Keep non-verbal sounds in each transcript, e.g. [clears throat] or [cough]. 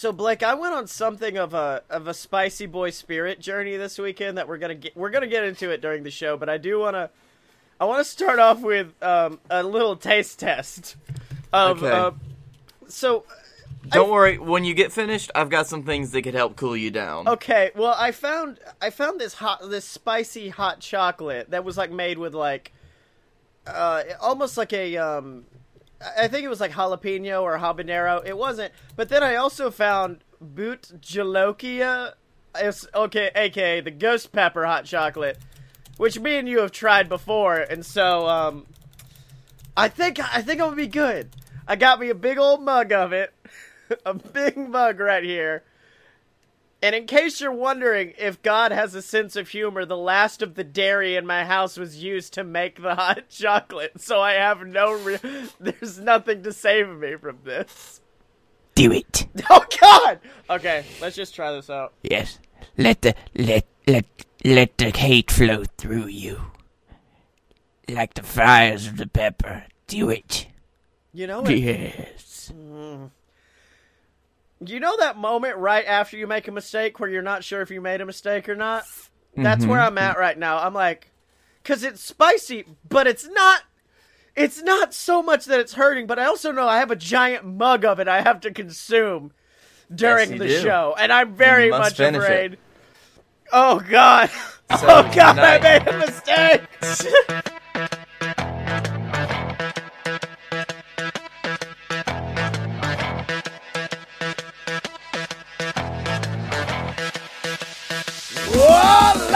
So Blake, I went on something of a of a spicy boy spirit journey this weekend that we're gonna get we're gonna get into it during the show, but I do wanna I want to start off with um, a little taste test of Okay. uh, so Don't worry. When you get finished, I've got some things that could help cool you down. Okay, well, I found I found this hot, this spicy hot chocolate that was like made with like, uh, almost like a um, I think it was like jalapeno or habanero. It wasn't, but then I also found bhut jolokia. It's okay, aka the ghost pepper hot chocolate, which me and you have tried before, and so um, I think I think it'll be good. I got me a big old mug of it, [laughs] a big mug right here. And in case you're wondering if God has a sense of humor, the last of the dairy in my house was used to make the hot [laughs] chocolate, so I have no re- [laughs] there's nothing to save me from this. Do it. [laughs] Oh god. Okay, let's just try this out. Yes. Let the let let let the hate flow through you. Like the fires of the pepper. Do it. You know it, Yes. Mm. You know that moment right after you make a mistake where you're not sure if you made a mistake or not? That's where mm-hmm. I'm at right now. I'm like cuz it's spicy, but it's not it's not so much that it's hurting, but I also know I have a giant mug of it I have to consume during you the do. show, and I'm very much finish it. afraid. Oh god. So, [laughs] oh god, I made a mistake. [laughs]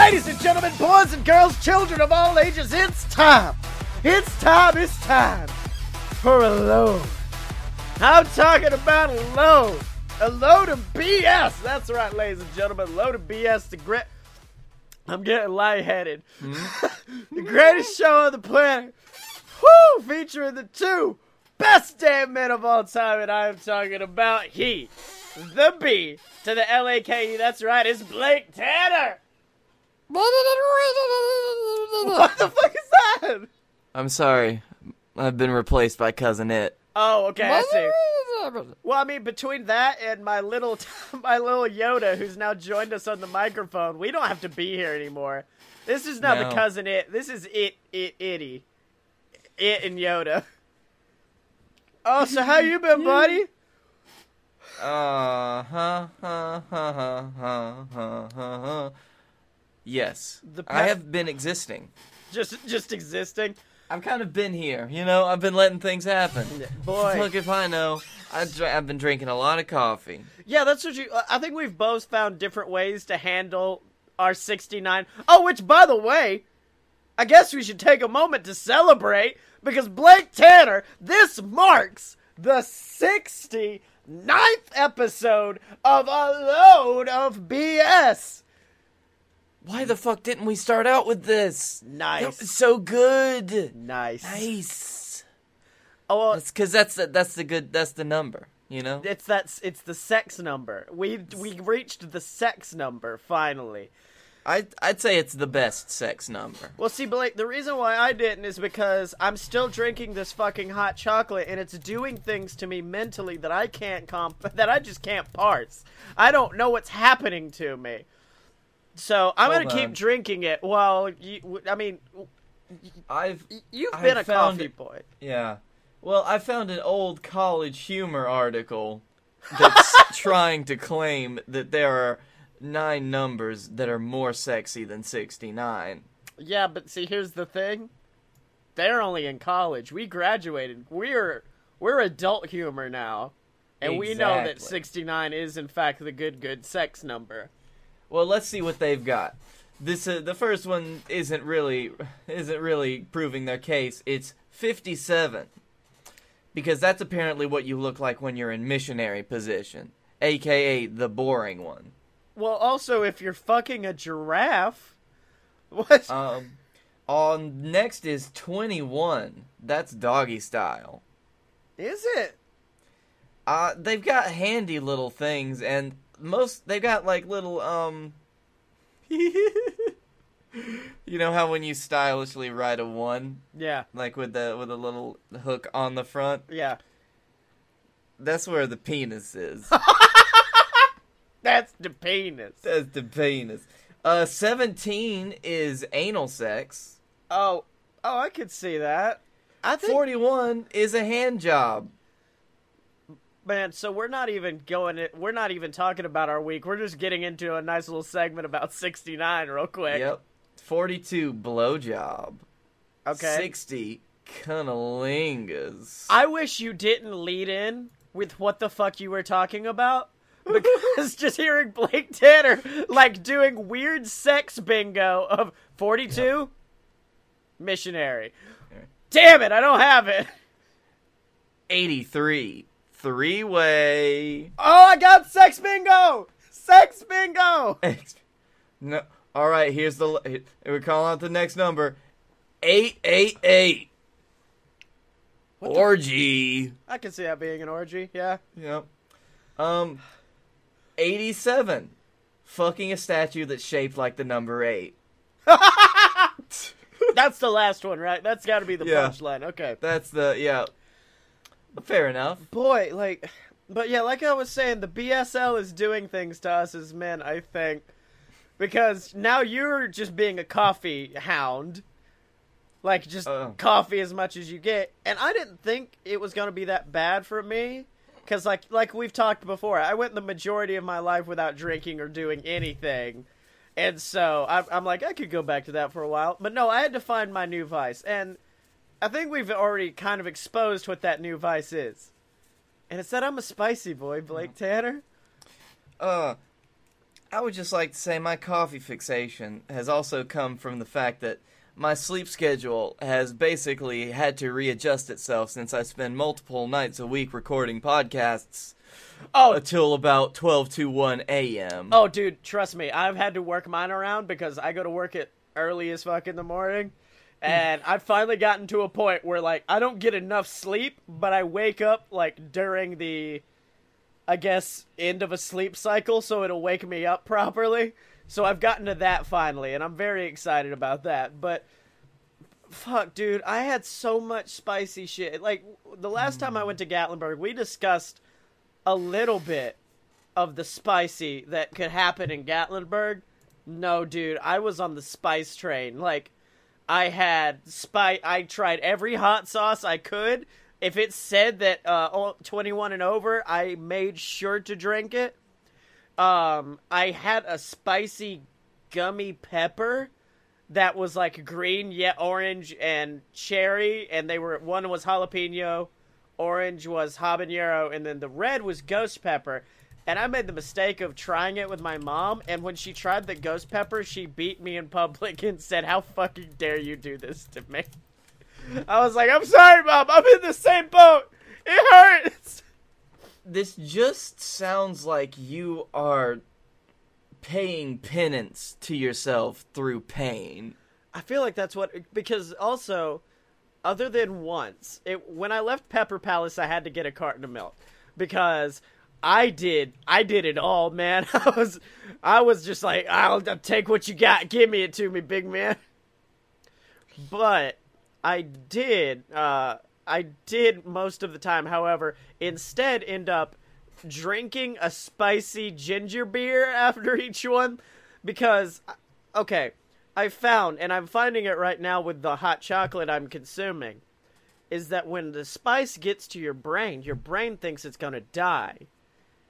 ladies and gentlemen, boys and girls, children of all ages, it's time. It's time, it's time for a load. I'm talking about a load. A load of BS. That's right, ladies and gentlemen. A load of BS to grit. I'm getting lightheaded. [laughs] the greatest show on the planet. Woo! Featuring the two best damn men of all time, and I am talking about he, the B to the L A K E. That's right, it's Blake Tanner. What the fuck is that? I'm sorry. I've been replaced by Cousin It. Oh, okay, I see. Well, I mean, between that and my little, [laughs] my little Yoda, who's now joined us on the microphone, we don't have to be here anymore. This is not No. the cousin it. This is it, it, itty, it and Yoda. [laughs] Oh, so how you been, buddy? Uh huh huh huh huh huh huh huh. Yes, The I have been existing. Just, just existing. I've kind of been here, you know. I've been letting things happen. Boy, Look, if I know, I dr- I've been drinking a lot of coffee. yeah, that's what you. I think we've both found different ways to handle our sixty-nine. Oh, which, by the way, I guess we should take a moment to celebrate because Blake Tanner, this marks the 69th episode of A Load of BS. Why the fuck didn't we start out with this? Nice. so good. Nice. Nice. Oh, well, That's because that's the, that's the good that's the number. You know. it's that's it's the sex number. We we reached the sex number finally. I I'd say it's the best sex number. Well, see, Blake, the reason why I didn't is because I'm still drinking this fucking hot chocolate, and it's doing things to me mentally that I can't comp, [laughs] that I just can't parse. I don't know what's happening to me. So I'm Hold gonna keep drinking it. Well, you, I mean, I've you've I been a coffee it- boy. yeah. Well, I found an old college humor article that's [laughs] trying to claim that there are nine numbers that are more sexy than 69. Yeah, but see, here's the thing. They're only in college. We graduated. We're we're adult humor now, and we know that 69 is in fact the good good sex number. Well, let's see what they've got. This uh, the first one isn't really isn't really proving their case. It's 57. Because that's apparently what you look like when you're in missionary position, aka the boring one. Well, also, if you're fucking a giraffe, [laughs] what? Um on next is 21. That's doggy style. is it? Uh they've got handy little things and most they've got like little um [laughs] You know how when you stylishly write a 1 Yeah, like with the with a little hook on the front. yeah. That's where the penis is. [laughs] That's the penis. That's the penis. Uh, 17 is anal sex. Oh, oh, I could see that. I think, 41 is a hand job. Man. So we're not even going. It. We're not even talking about our week. We're just getting into a nice little segment about [laughs] sixty nine, real quick. Yep. 42 blowjob. Okay. 60 cunnilingus. I wish you didn't lead in with what the fuck you were talking about. [laughs] Because just hearing Blake Tanner like doing weird sex bingo of 42 missionary. Damn it, I don't have it. 83 three way. Oh, I got sex bingo. Sex bingo. no. All right, here's the we're calling out the next number. 888 What the- orgy. I can see that being an orgy. Yeah. Yep. Um 87 fucking a statue that's shaped like the number 8. [laughs] That's the last one, right? That's got to be the Yeah. punchline. Okay. That's the yeah. Fair enough. Boy, like, but yeah, like I was saying, the BSL is doing things to us as men. I think because now you're just being a coffee hound, like just Uh. coffee as much as you get. And I didn't think it was gonna be that bad for me, because like like we've talked before, I went the majority of my life without drinking or doing anything. And so I'm, I'm like, I could go back to that for a while. But no, I had to find my new vice. And I think we've already kind of exposed what that new vice is. And it's that I'm a spicy boy, Blake Tanner. Uh, I would just like to say my coffee fixation has also come from the fact that my sleep schedule has basically had to readjust itself since I spend multiple nights a week recording podcasts Oh, until about 12 to 1 a.m. oh, dude, trust me, I've had to work mine around because I go to work at early as fuck in the morning. And I've finally gotten to a point where, like, I don't get enough sleep, but I wake up, like, during the, I guess, end of a sleep cycle, so it'll wake me up [laughs] properly. So I've gotten to that finally, and I'm very excited about that. But fuck, dude, I had so much spicy shit. Like the last time I went to Gatlinburg, we discussed a little bit of the spicy that could happen in Gatlinburg. No, dude, I was on the spice train. Like I had spice. I tried every hot sauce I could. If it said that uh, oh, 21 and over, I made sure to drink it. Um, I had a spicy gummy pepper that was like green, yet orange and cherry, and they were one was jalapeno, orange was habanero, and then the red was ghost pepper. And I made the mistake of trying it with my mom, and when she tried the ghost pepper, she beat me in public and said, "How fucking dare you do this to me?" I was like, "I'm sorry, mom. I'm in the same boat. It hurts." This just sounds like you are paying penance to yourself through pain. I feel like that's what because also, other than once, it when I left Pepper Palace, I had to get a carton of milk because I did I did it all, man. [laughs] I was I was just like I'll, I'll take what you got, give me it to me, big man. But I did uh I did most of the time, however, instead end up drinking a spicy ginger beer [laughs] after each one because okay, I found and I'm finding it right now with the hot chocolate I'm consuming is that when the spice gets to your brain, your brain thinks it's to die.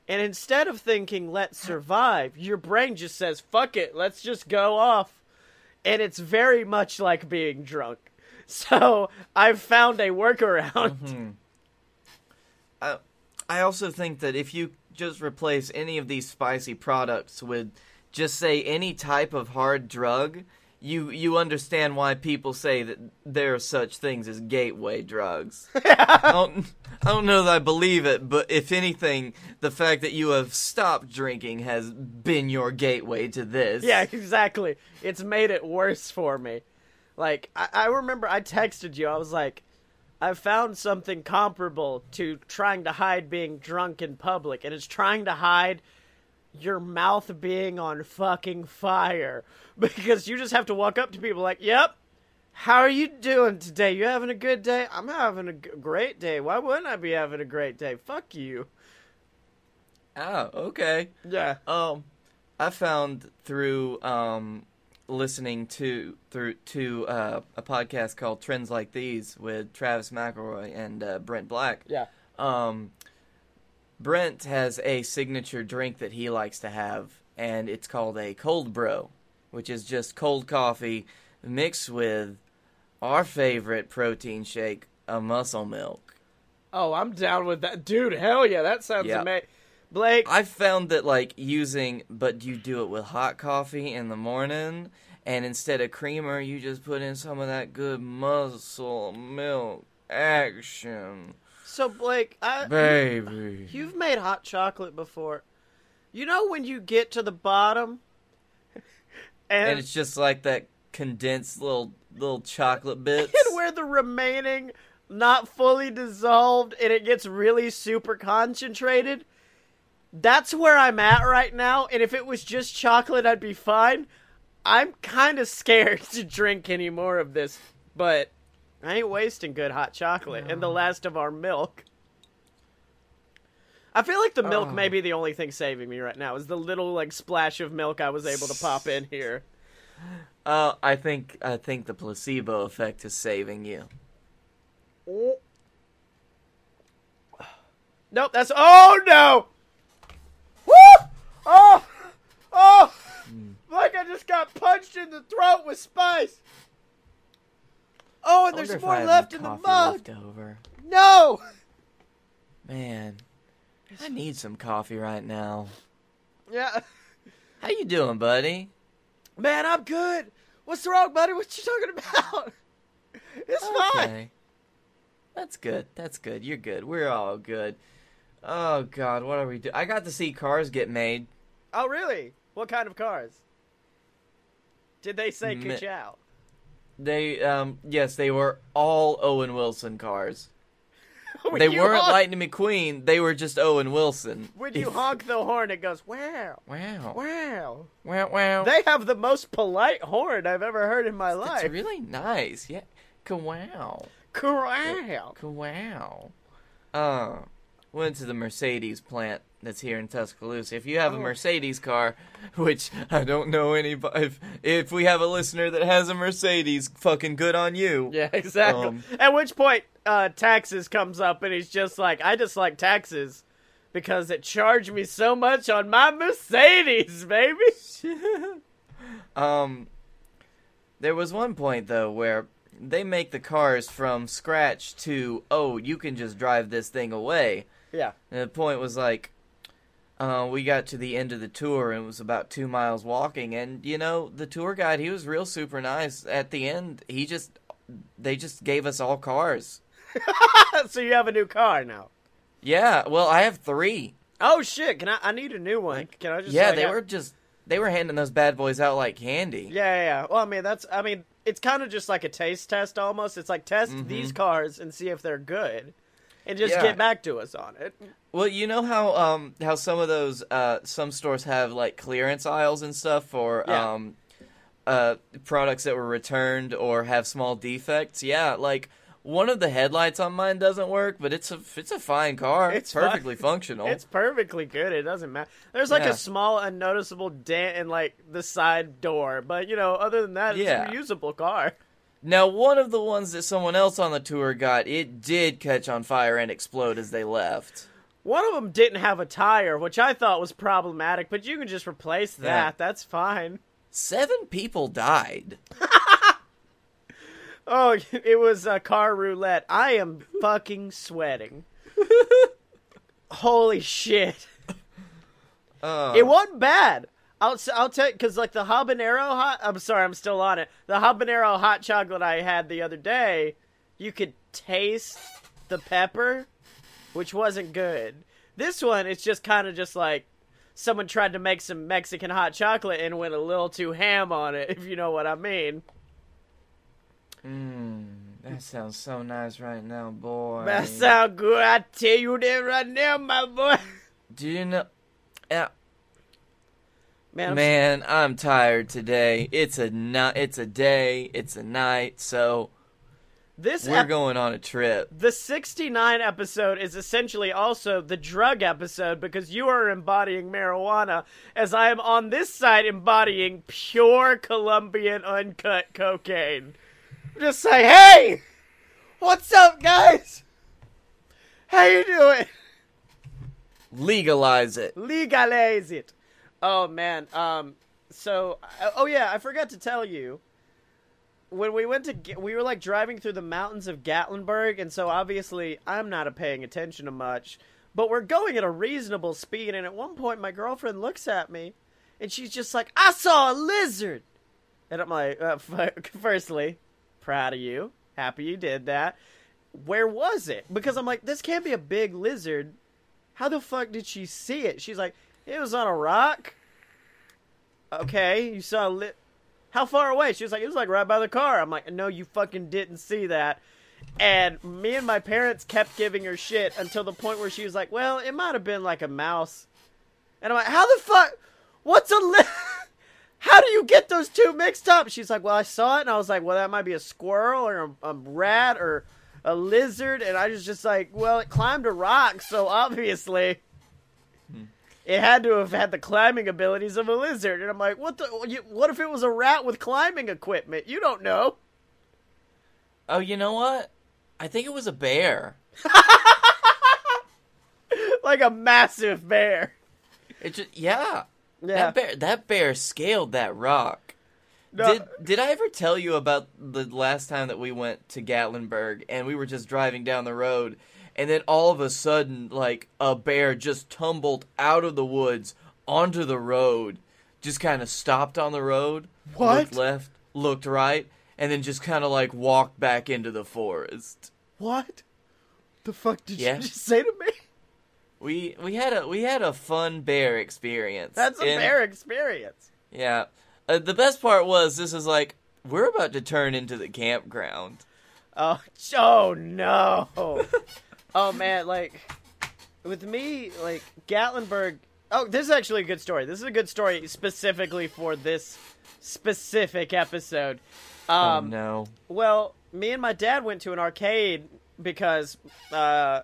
And instead of thinking let's survive, your brain just says fuck it, let's just go off. And it's very much like being drunk. [laughs] So, I've found a workaround. Mm-hmm. I, I also think that if you just replace any of these spicy products with just say any type of hard drug, you you understand why people say that there are such things as gateway drugs. [laughs] I don't I don't know that I believe it, but if anything, the fact that you have stopped drinking has been your gateway to this. Yeah, exactly. It's made it worse for me. Like, I, I remember I texted you. I was like, I found something comparable to trying to hide being drunk in public, and it's trying to hide your mouth being on fucking fire. [laughs] Because you just have to walk up to people like, yep. How are you doing today? You having a good day? I'm having a g- great day. Why wouldn't I be having a great day? Fuck you. Oh, okay. Yeah. Um, I found through um, listening to through to uh, a podcast called Trends Like These with Travis McElroy and uh, Brent Black. Yeah. Um, Brent has a signature drink that he likes to have, and it's called a cold bro, which is just cold coffee mixed with our favorite protein shake, a muscle milk. Oh, I'm down with that, dude. Hell yeah, that sounds Yeah. amazing. Blake, I've found that like using, but you do it with hot coffee in the morning, and instead of creamer, you just put in some of that good muscle milk action, so Blake, I, baby. you've made hot chocolate before. You know when you get to the bottom, and, and it's just like that condensed little little chocolate bits. [laughs] and where the remaining not fully dissolved and it gets really super concentrated. That's where I'm at right now, and if it was just chocolate, I'd be fine. I'm kind of scared [laughs] to drink any more of this, but I ain't wasting good hot chocolate and the last of our milk. I feel like the milk Oh. may be the only thing saving me right now. Is the little like splash of milk I was able to pop in here. [sighs] Uh, I think I think the placebo effect is saving you. [sighs] Nope, that's oh no! Woo! Oh! Oh! Like I just got punched in the throat with spice. Oh, and there's more left in the mug. over. No! Man, I need some coffee right now. Yeah. How you doing, buddy? Man, I'm good. What's wrong, buddy? What you talking about? [laughs] It's fine. Okay. That's good. That's good. You're good. We're all good. Oh God, what are we doing? I got to see cars get made. Oh, really? What kind of cars? Did they say ka-chow? They, um, yes, they were all Owen Wilson cars. [laughs] When they weren't honk- Lightning McQueen. They were just Owen Wilson. When you honk the horn, it goes, wow, Wow. wow. Wow. Wow. They have the most polite horn I've ever heard in my life. It's really nice. Yeah. Wow. Corral. Wow. Uh, went to the Mercedes plant that's here in Tuscaloosa. If you have a Oh. Mercedes car, [laughs] which I don't know anybody, if, if we have a listener that has a Mercedes, fucking good on you. [laughs] Yeah, exactly. Um, At which point, uh, taxes comes up, and he's just like, I just like taxes because it charged me so much on my Mercedes, baby. [laughs] Um, there was one point though where they make the cars from scratch to oh you can just drive this thing away. Yeah. And the point was like, uh, we got to the end of the tour and it was about two miles walking, and you know the tour guide he was real super nice. At the end, he just they just gave us all cars. [laughs] so you have a new car now. Yeah, well I have three. Oh shit! Can I? I need a new one. Can I just? yeah, they were just they were handing those bad boys out like candy. Yeah, yeah, yeah. Well, I mean, that's. I mean, it's kind of just like a taste test almost. It's like test these cars and see if they're good, and just. Yeah. get back to us on it. Well, you know how um how some of those uh some stores have like clearance aisles and stuff for Yeah. um uh products that were returned or have small defects. Yeah, like one of the headlights on mine doesn't work, but it's a it's a fine car. It's It's perfectly fine. functional. It's perfectly good. It doesn't matter. There's like Yeah. a small, unnoticeable dent in like the side door, but you know, other than that, it's Yeah. a usable car. Now, one of the ones that someone else on the tour got, it did catch on fire and explode as they left. One of them didn't have a tire, which I thought was problematic, but you can just replace that. Yeah. That's fine. Seven people died. [laughs] Oh, it was a car roulette. I am fucking sweating. [laughs] Holy shit. Uh, It wasn't bad. I'll I'll tell because like the habanero hot. I'm sorry, I'm still on it. The habanero hot chocolate I had the other day, you could taste the pepper, which wasn't good. This one, it's just kind of just like someone tried to make some Mexican hot chocolate and went a little too ham on it, [laughs] if you know what I mean. mm, that sounds so nice right now, boy. That sound good. I tell you that right now, my boy. Do you know? Yeah, Man, I'm Man, I'm tired today. It's a night. It's a day. It's a night. So This We're ep- going on a trip. the 69 episode is essentially also the drug episode because you are embodying marijuana, as I am on this side embodying pure Colombian uncut cocaine. Just say, hey, what's up, guys? How you doing? Legalize it. Legalize it. Oh man. Um. So. Oh yeah. I forgot to tell you. When we went to, we were like driving through the mountains of Gatlinburg, and so obviously I'm not paying attention to much. But we're going at a reasonable speed, and at one point my girlfriend looks at me, and she's just like, "I saw a lizard," and I'm like, uh, [laughs] "Firstly, proud of you, happy you did that. Where was it? Because I'm like, this can't be a big lizard how the fuck did she see it? She's like, it was on a rock. Okay, you saw a li- how far away? She was like, it was like right by the car. I'm like, no, you fucking didn't see that. And me and my parents kept giving her shit until the point where she was like, well, it might have been like a mouse. And I'm like, how the fuck? What's a li- [laughs] How do you get those two mixed up? She's like, well, I saw it, and I was like, well, that might be a squirrel or a, a rat or a lizard, and I was just like, well, it climbed a rock, so obviously it had to have had the climbing abilities of a lizard. And I'm like, what the? What if it was a rat with climbing equipment? You don't know. Oh, you know what? I think it was a bear. [laughs] like a massive bear. It just yeah. Yeah. That bear that bear scaled that rock. No, Did did I ever tell you about the last time that we went to Gatlinburg and we were just driving down the road and then all of a sudden like a bear just tumbled out of the woods onto the road, just kind of stopped on the road, What? looked left, looked right, and then just kind of like walked back into the forest. what? The fuck did Yeah. you just say to me? We we had a we had a fun bear experience. That's a And- bear experience. Yeah. Uh, the best part was this is like we're about to turn into the campground. Oh, [laughs] oh no. [laughs] oh man, like with me, like Gatlinburg. Oh, this is actually a good story. This is a good story specifically for this specific episode. Um, oh no. Well, me and my dad went to an arcade because uh,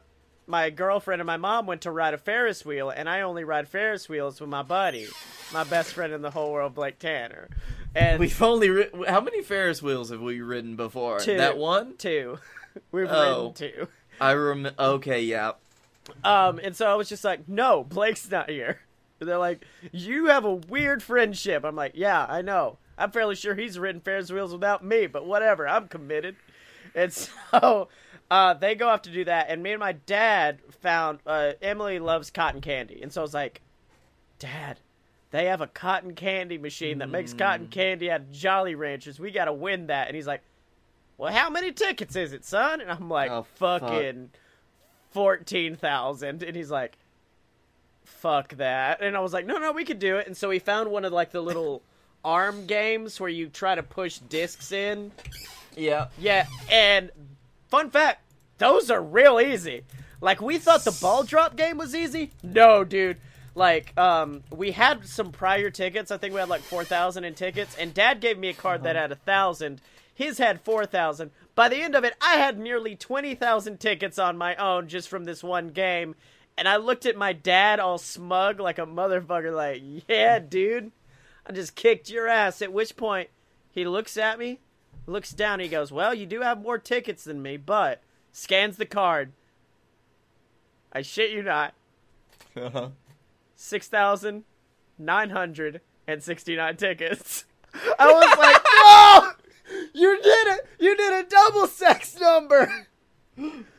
my girlfriend and my mom went to ride a Ferris wheel, and I only ride Ferris wheels with my buddy, my best friend in the whole world, Blake Tanner. And We've only ri- how many Ferris wheels have we ridden before? Two. That one? two, [laughs] we've Oh. ridden two. I rem. Okay, yeah. Um, and so I was just like, no, Blake's not here. And they're like, you have a weird friendship. I'm like, yeah, I know. I'm fairly sure he's ridden Ferris wheels without me, but whatever. I'm committed. And [laughs] so uh, they go off to do that. And me and my dad found uh, Emily loves cotton candy. And so I was like, Dad, they have a cotton candy machine that makes cotton candy out of Jolly Ranchers. We got to win that. And he's like, well, how many tickets is it, son? And I'm like, Oh, fuck. fucking fourteen thousand, and he's like, "Fuck that!" And I was like, "No, no, we could do it." And so we found one of like the little [laughs] arm games where you try to push discs in. Yeah. Yeah, and fun fact, those are real easy. Like we thought the ball drop game was easy. No, dude. Like, um, we had some prior tickets. I think we had like four thousand in tickets, and Dad gave me a card that had a thousand. His had four thousand. By the end of it, I had nearly twenty thousand tickets on my own just from this one game. And I looked at my dad all smug like a motherfucker, like, yeah, dude, I just kicked your ass. At which point, he looks at me, looks down, he goes, Well, you do have more tickets than me, but scans the card. I shit you not. Uh-huh. 6,969 tickets. [laughs] I was like, No! You did it! You did a double sex number!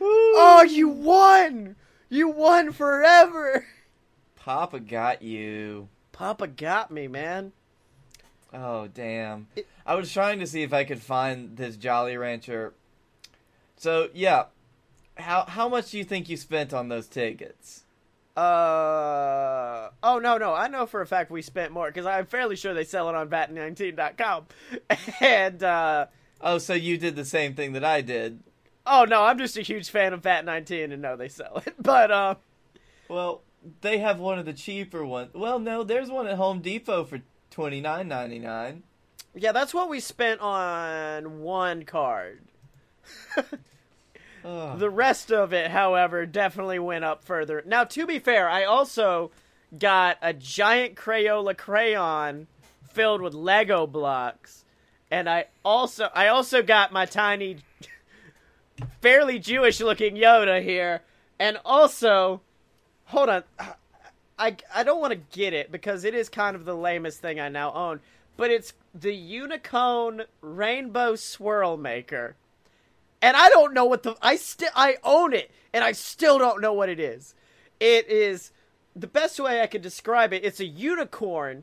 Oh, you won! You won forever! Papa got you. Papa got me, man. Oh damn! It- I was trying to see if I could find this Jolly Rancher. So yeah, how how much do you think you spent on those tickets? Uh oh no no I know for a fact we spent more because I'm fairly sure they sell it on bat19.com [laughs] and uh Oh, so you did the same thing that I did. oh no I'm just a huge fan of bat19 and know they sell it [laughs] but uh Well, they have one of the cheaper ones. Well, no, there's one at Home Depot for twenty nine ninety nine. yeah that's what we spent on one card [laughs] The rest of it, however, definitely went up further. Now, to be fair, I also got a giant Crayola crayon filled with Lego blocks, and I also I also got my tiny, [laughs] fairly Jewish-looking Yoda here, and also, hold on, I I don't want to get it because it is kind of the lamest thing I now own, but it's the Unicone Rainbow Swirl Maker and I don't know what the I still I own it, and I still don't know what it is. It is the best way I can describe it. It's a unicorn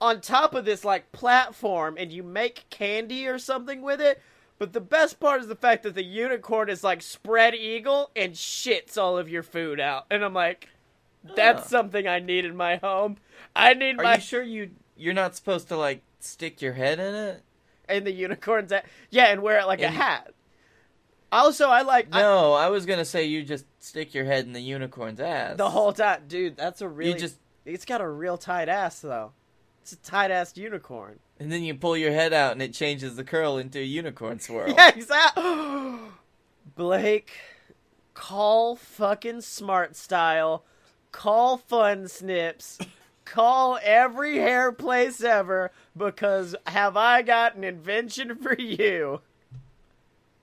on top of this like platform, and you make candy or something with it. But the best part is the fact that the unicorn is like spread eagle and shits all of your food out, and I'm like, that's something I need in my home. I need Are my you sure you you're not supposed to like stick your head in it? and the unicorn's at yeah, and wear it like a hat. Also, I like No, I was gonna say you just stick your head in the unicorn's ass. The whole time, dude. That's a really. You just It's got a real tight ass though. It's a tight ass unicorn. and then you pull your head out and it changes the curl into a unicorn swirl. [laughs] Yeah, exactly. [gasps] Blake, call fucking smart style. Call fun snips. Call every hair place ever because have I got an invention for you?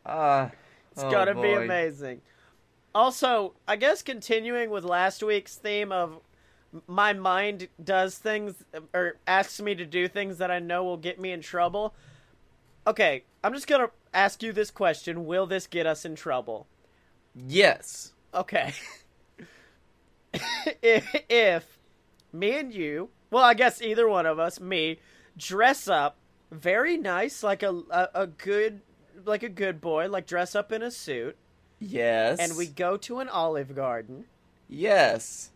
Ah, It's oh gonna be amazing. Also, I guess continuing with last week's theme of my mind does things or asks me to do things that I know will get me in trouble. Okay, I'm just gonna ask you this question: Will this get us in trouble? Yes. Okay. [laughs] if, if me and you, well, I guess either one of us, me, dress up very nice, like a, a a good like a good boy, like dress up in a suit, Yes. and we go to an Olive Garden Yes.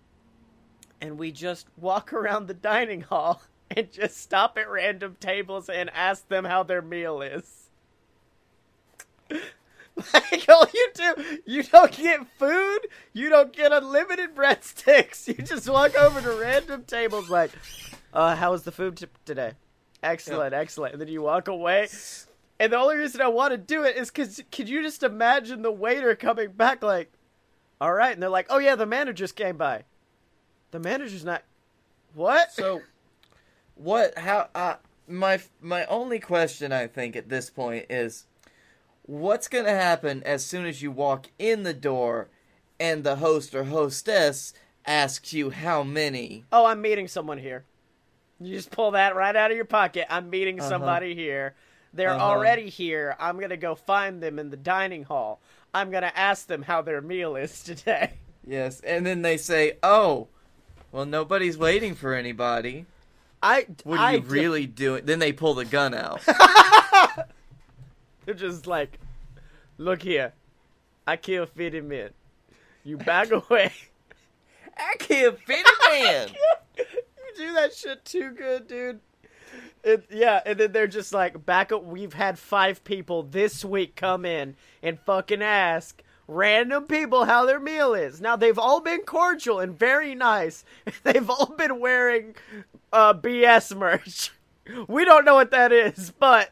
and we just walk around the dining hall [laughs] and just stop at random tables and ask them how their meal is. [laughs] Like all you do, you don't get food, you don't get unlimited breadsticks. [laughs] You just walk over to random tables like, uh, how was the food t- today? Excellent, excellent. And then you walk away. And the only reason I want to do it is because could you just imagine the waiter coming back like, all right, and they're like, oh yeah, the manager just came by. The manager's not. What? So, what? How? Uh, my my only question I think at this point is, what's gonna happen as soon as you walk in the door, and the host or hostess asks you how many? oh, I'm meeting someone here. You just pull that right out of your pocket. I'm meeting Uh-huh. somebody here. They're Uh-huh. already here. I'm gonna go find them in the dining hall. I'm gonna ask them how their meal is today. [laughs] Yes, and then they say, "Oh, well, nobody's waiting for anybody." I. What I are you d- really doing? Then they pull the gun out. [laughs] They're just like, look here. I can't fit him in. You back [laughs] away. I can't fit it in. you do that shit too good, dude. It, yeah, and then they're just like, back up. We've had five people this week come in and fucking ask random people how their meal is. Now, they've all been cordial and very nice. [laughs] They've all been wearing uh, BS merch. [laughs] We don't know what that is, but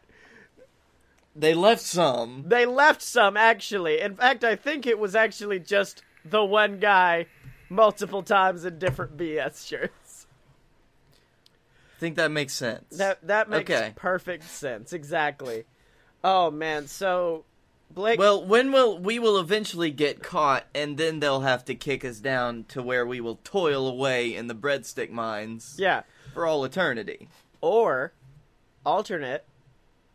They left some. they left some, actually. In fact, I think it was actually just the one guy multiple times in different BS shirts. I think that makes sense. That that makes Okay. perfect sense. Exactly. Oh man, so Blake Well, when will we will eventually get caught, and then they'll have to kick us down to where we will toil away in the breadstick mines yeah, for all eternity. or alternate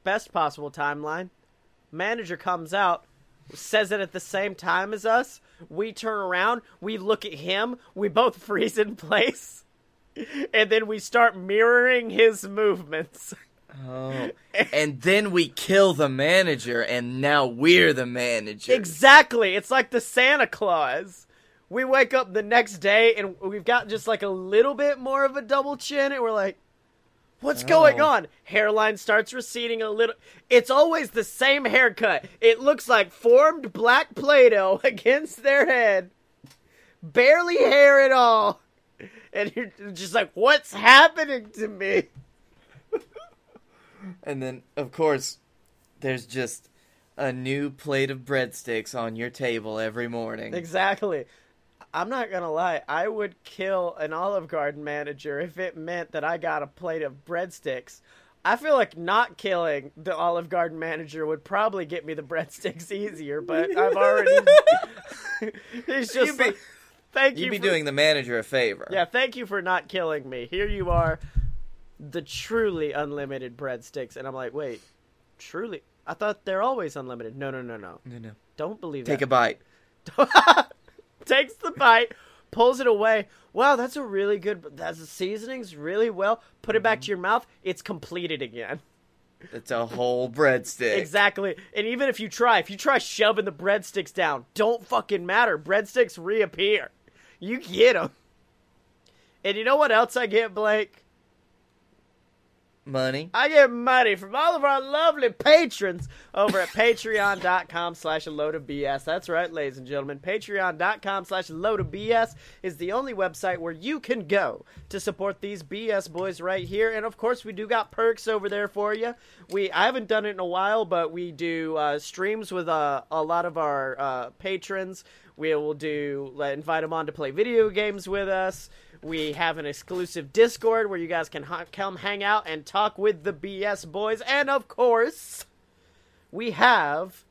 best possible timeline. Manager comes out, says it at the same time as us. We turn around, we look at him, we both [laughs] freeze in place. [laughs] And then we start mirroring his movements. Oh, [laughs] and then we kill the manager, and now we're the manager. Exactly. It's like the Santa Claus. We wake up the next day and we've got just like a little bit more of a double chin, and we're like, what's oh. going Oh. on? Hairline starts receding a little. It's always the same haircut. It looks like formed black Play Doh [laughs] against their head. Barely hair at all. And you're just like, what's happening to me? [laughs] And then, of course, there's just a new plate of breadsticks on your table every morning. Exactly. I'm not gonna lie. I would kill an Olive Garden manager if it meant that I got a plate of breadsticks. I feel like not killing the Olive Garden manager would probably get me the [laughs] breadsticks easier, but I've already. [laughs] it's just You'd be- like, thank you. You'd be for- doing the manager a favor. Yeah, thank you for not killing me. Here you are, the truly unlimited breadsticks, and I'm like, wait, truly? I thought they're always unlimited. No, no, no, no. No, no. Don't believe Take that. Take a bite. [laughs] takes the bite, pulls it away. Wow, that's a really good. That's the seasonings really well. Put it back mm-hmm. to your mouth. It's completed again. It's a whole breadstick. Exactly. And even if you try, if you try shoving the breadsticks down, don't fucking matter. Breadsticks reappear. You get them. And you know what else I get, Blake? Money. I get money from all of our lovely patrons over at [laughs] patreon.com slash a load of BS. That's right, ladies and gentlemen. Patreon.com slash a load of BS is the only website where you can go to support these BS boys right here. And of course, we do got perks over there for you. We I haven't done it in a while, but we do uh, streams with uh, a lot of our uh, patrons. We will do like, invite them on to play video games with us. We have an exclusive Discord where you guys can ha- come hang out and talk with the BS boys. And of course, we have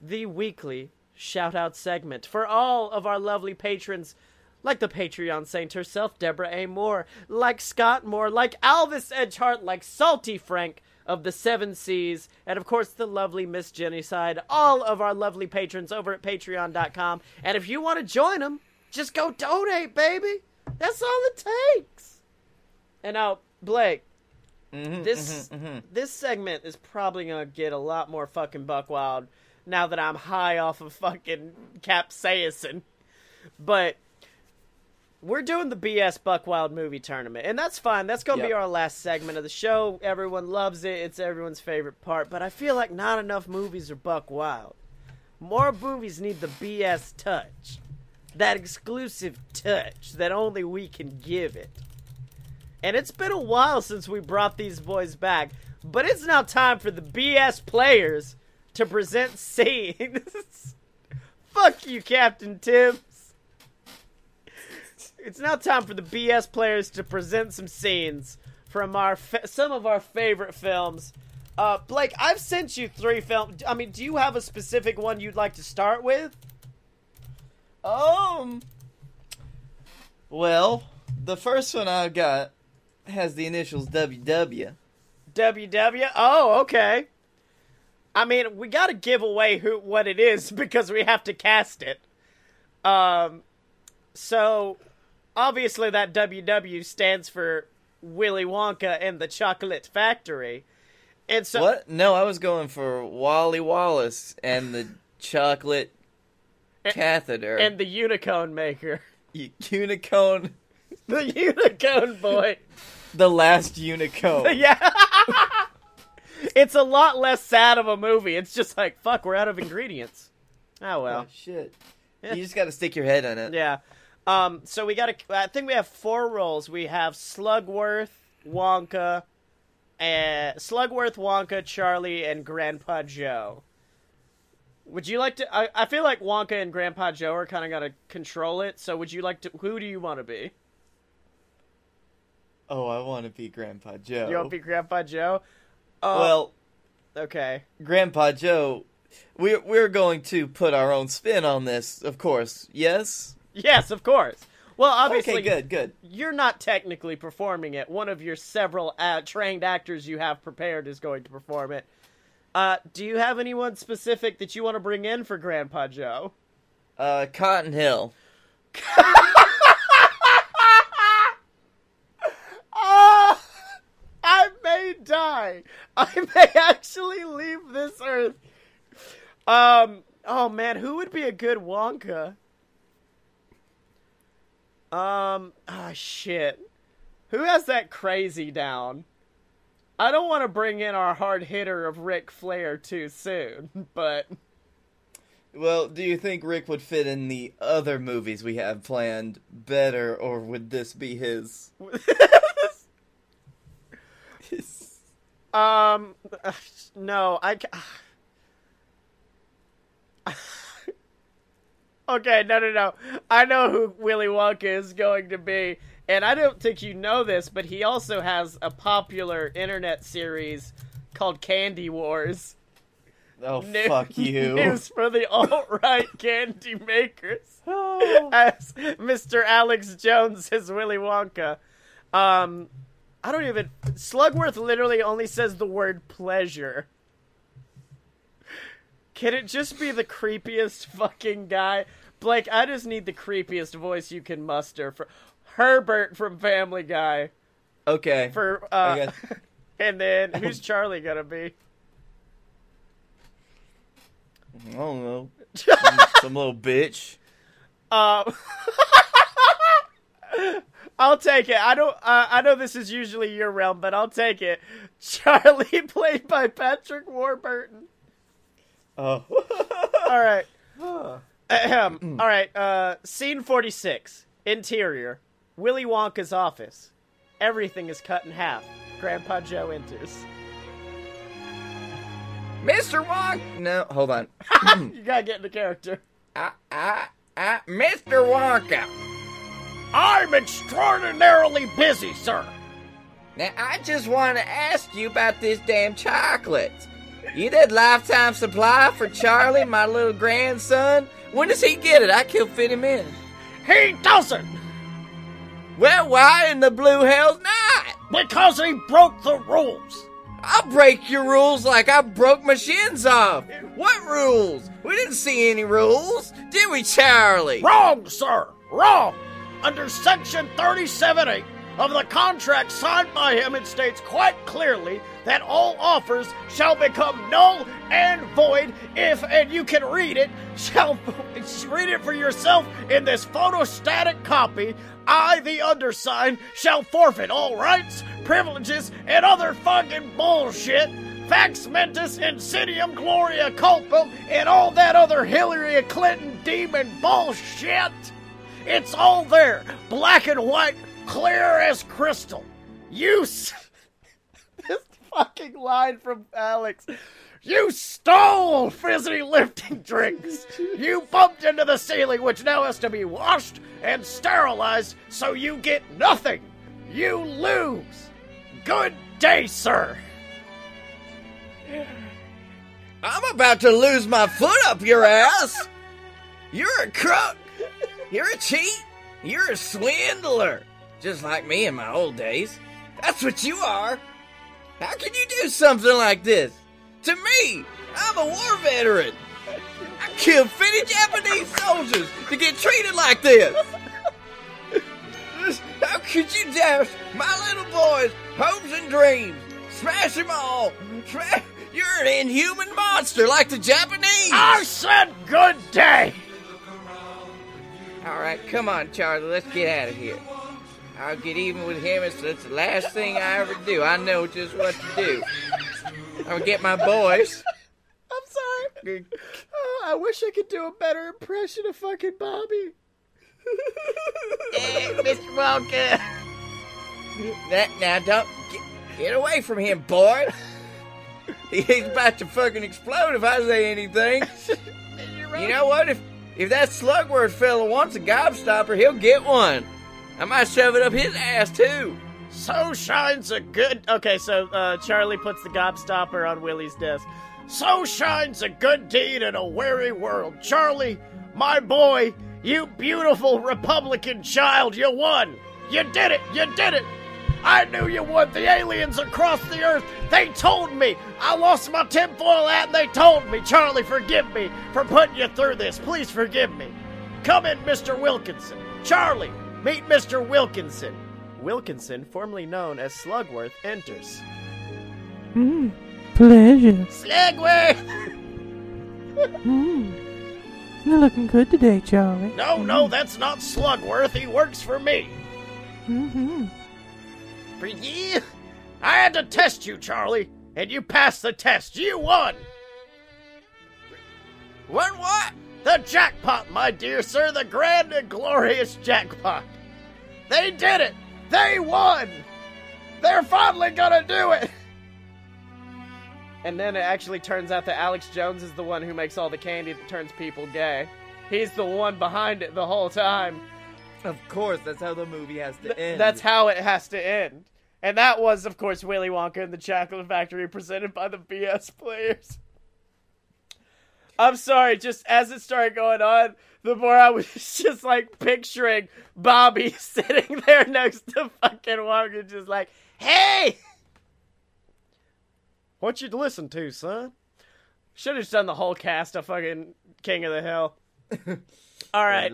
the weekly shout out segment for all of our lovely patrons, like the Patreon saint herself, Deborah A. Moore, like Scott Moore, like Alvis Edgehart, like Salty Frank of the Seven Seas, and of course the lovely Miss Jenny Side, all of our lovely patrons over at patreon.com. And if you want to join them, just go donate, baby. That's all it takes. And now, Blake, Mhm, this mhm, mhm. this segment is probably gonna get a lot more fucking buck wild now that I'm high off of fucking capsaicin. But we're doing the BS Buck Wild movie tournament, and that's fine. That's gonna be our last segment of the show. Everyone loves it. It's everyone's favorite part. But I feel like not enough movies are Buck Wild. More movies need the BS touch, that exclusive touch that only we can give it. And it's been a while since we brought these boys back, but it's now time for the BS players to present [laughs] scenes. Fuck you, Captain Tibbs. It's now time for the BS players to present some scenes from our fa- some of our favorite films. Uh, Blake, I've sent you three films. I mean, do you have a specific one you'd like to start with? Um. Well, the first one I got has the initials WW. WW. Oh, okay. I mean, we got to give away who what it is [laughs] because we have to cast it. Um, so obviously that WW stands for Willy Wonka and the Chocolate Factory, and so What? No, I was going for Wally Wallace and the chocolate catheter. and the Unicone Maker, U- Unicone, [laughs] the Unicone Boy. the last Unicone. [laughs] yeah. [laughs] it's a lot less sad of a movie. It's just like, fuck, we're out of ingredients. Oh well. Oh shit! You just got to stick your head in it. Yeah. Um, so we got to. I think we have four roles. We have Slugworth, Wonka, and Slugworth, Wonka, Charlie, and Grandpa Joe. Would you like to? I, I feel like Wonka and Grandpa Joe are kind of gonna control it. So would you like to? Who do you want to be? Oh, I want to be Grandpa Joe. You want to be Grandpa Joe? Uh, well, okay. Grandpa Joe, we're we're going to put our own spin on this, of course. Yes. Yes, of course. Well, obviously, okay, good, good. you're not technically performing it. One of your several uh, trained actors you have prepared is going to perform it. Uh, do you have anyone specific that you want to bring in for Grandpa Joe? Uh, Cotton Hill. Ah, [laughs] I may die. I may actually leave this earth. Um. Oh man, who would be a good Wonka? Um. Ah, shit. Who has that crazy down? I don't want to bring in our hard hitter of Ric Flair too soon, [laughs] but Well, do you think Rick would fit in the other movies we have planned better, or would this be his? his... [laughs] um, [laughs] no, I. [sighs] Okay, no, no, no. I know who Willy Wonka is going to be, and I don't think you know this, but he also has a popular internet series called Candy Wars. Oh [laughs] fuck you. News for the alt-right [laughs] candy makers. [laughs] Oh. As Mr. Alex Jones as Willy Wonka. Um, I don't even. Slugworth literally only says the word pleasure. Can it just be the creepiest [laughs] fucking guy? Blake, I just need the creepiest voice you can muster for Herbert from Family Guy. Okay. For uh, [laughs] and then [laughs] who's Charlie gonna be? I don't know. Some, some little bitch. Um, I'll take it. I don't. Uh, I know this is usually your realm, but I'll take it. Charlie, played by Patrick Warburton. Oh. [laughs] All right. Ahem. All right. Uh, scene forty-six. Interior. Willy Wonka's office. Everything is cut in half. Grandpa Joe enters. Mr. Wonka. No, hold on. [laughs] You gotta get into character. I, I, I, Mr. Wonka. I'm extraordinarily busy, sir. Now, I just want to ask you about this damn chocolate. You did lifetime supply for Charlie, my little grandson? When does he get it? I can fit him in. He doesn't Well, why in the blue hell's not? because he broke the rules. I'll break your rules like I broke my shins off. What rules? We didn't see any rules, did we, Charlie? Wrong, sir. Wrong. Under Section 37A of the contract signed by him, it states quite clearly that all offers shall become null and void if, and you can read it, shall [laughs] read it for yourself in this photostatic copy. I, the undersigned, shall forfeit all rights, privileges, and other fucking bullshit. Fax mentis insidium gloria culpum and all that other Hillary Clinton demon bullshit. It's all there, black and white, clear as crystal. You. Fucking line from Alex. You stole fizzy lifting drinks. You bumped into the ceiling, which now has to be washed and sterilized, so you get nothing. You lose. Good day, sir. I'm about to lose my foot up your ass. You're a crook. You're a cheat. You're a swindler. Just like me in my old days. That's what you are. How can you do something like this? To me, I'm a war veteran. I killed 50 Japanese soldiers to get treated like this. How could you dash my little boys' hopes and dreams? Smash them all. Smash. You're an inhuman monster like the Japanese. I said good day. All right, come on, Charlie. Let's get out of here. I'll get even with him. It's, it's the last thing I ever do. I know just what to do. I'll get my boys. I'm sorry. Oh, I wish I could do a better impression of fucking Bobby. Hey, Mr. Wonka. Now, now don't get, get away from him, boy. He's about to fucking explode if I say anything. [laughs] You know what? If if that Slugworth fella wants a gobstopper, he'll get one. I might shove it up his ass too. So shines a good. Okay, so uh, Charlie puts the gobstopper on Willy's desk. So shines a good deed in a weary world. Charlie, my boy, you beautiful Republican child, you won. You did it. You did it. I knew you would. The aliens across the earth, they told me. I lost my tinfoil hat and they told me. Charlie, forgive me for putting you through this. Please forgive me. Come in, Mr. Wilkinson. Charlie, meet Mr. Wilkinson. Wilkinson, formerly known as Slugworth, enters. Mm, pleasure. Slugworth! [laughs] Mm. You're looking good today, Charlie. No, no, that's not Slugworth. He works for me. Mm-hmm. For you? I had to test you, Charlie, and you passed the test. You won! What? What? The jackpot, my dear sir, the grand and glorious jackpot. They did it! They won! They're finally gonna do it! And then it actually turns out that Alex Jones is the one who makes all the candy that turns people gay. he's the one behind it the whole time. Of course, that's how the movie has to end. That's how it has to end. And that was, of course, Willy Wonka and the Chocolate Factory presented by the BS players. I'm sorry, just as it started going on, the more I was [laughs] just like picturing Bobby [laughs] sitting there next to fucking Wonka, just like, hey! What you listen to, son? Should have just done the whole cast of fucking King of the Hill. [laughs] All right.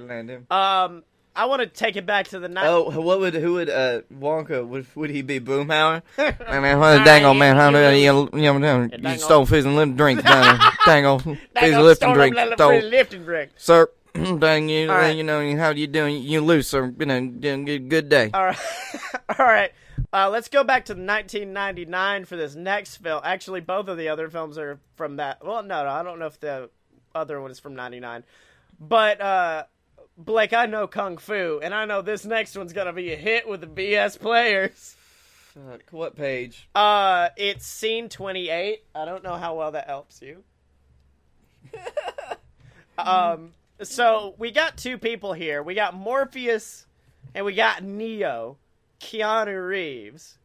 Um, I want to take it back to the night. Oh, what would who would uh Wonka would would he be Boomhauer? I mean, what a dang old man, how do you, you, you, you stole fizz and little drinks, [laughs] dang, dang fizz lift and drink, stole, lift and drink. sir, [clears throat] dang you, right. you know, how you doing? You loose, sir, you know, doing good, good day. All right, [laughs] all right. Uh, let's go back to 1999 for this next film. Actually, both of the other films are from that. Well, no, no, I don't know if the other one is from '99, but uh, Blake, I know kung fu, and I know this next one's gonna be a hit with the BS players. Fuck, what page? Uh, it's scene 28. I don't know how well that helps you. [laughs] um, so we got two people here. We got Morpheus and we got Neo, Keanu Reeves.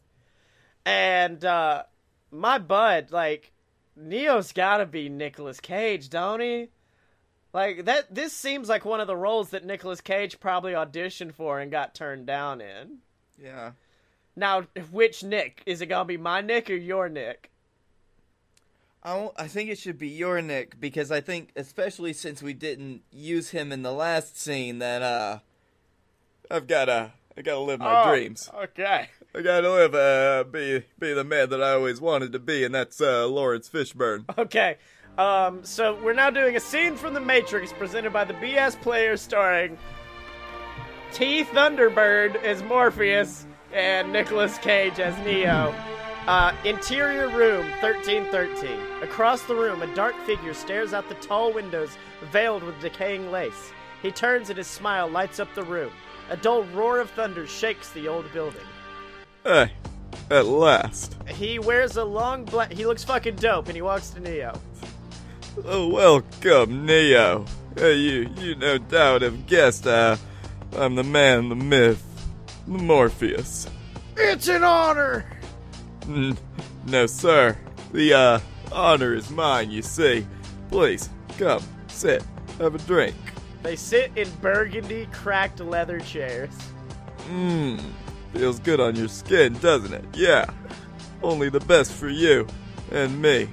And uh my bud, like Neo's got to be Nicolas Cage, don't he? Like that this seems like one of the roles that Nicolas Cage probably auditioned for and got turned down in. Yeah. Now, which Nick? Is it going to be my Nick or your Nick? I, I think it should be your Nick because I think, especially since we didn't use him in the last scene, that uh, I've gotta, I gotta live my Oh, dreams. Okay. I gotta live, uh, be, be the man that I always wanted to be, and that's uh, Laurence Fishburne. Okay. Um, so we're now doing a scene from The Matrix presented by the BS players starring T. Thunderbird as Morpheus and Nicolas Cage as Neo. Uh, interior room 1313. Across the room, a dark figure stares out the tall windows veiled with decaying lace. He turns and his smile lights up the room. A dull roar of thunder shakes the old building. Hey, at last. He wears a long black. He looks fucking dope, and he walks to Neo. Oh, welcome, Neo. Uh, you, you no doubt have guessed, uh, I'm the man, the myth, the Morpheus. It's an honor. Mm, no, sir. The, uh, honor is mine, you see. Please, come, sit, have a drink. They sit in burgundy, cracked leather chairs. Mmm, feels good on your skin, doesn't it? Yeah. Only the best for you and me.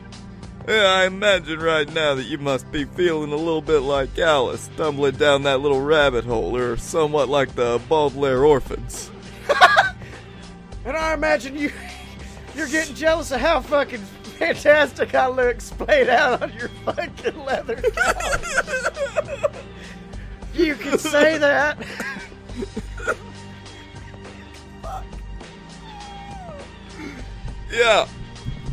Yeah, I imagine right now that you must be feeling a little bit like Alice, stumbling down that little rabbit hole, or somewhat like the Baudelaire orphans. [laughs] And I imagine you, you're getting jealous of how fucking fantastic I look splayed out on your fucking leather couch. you can say that. [laughs] Yeah,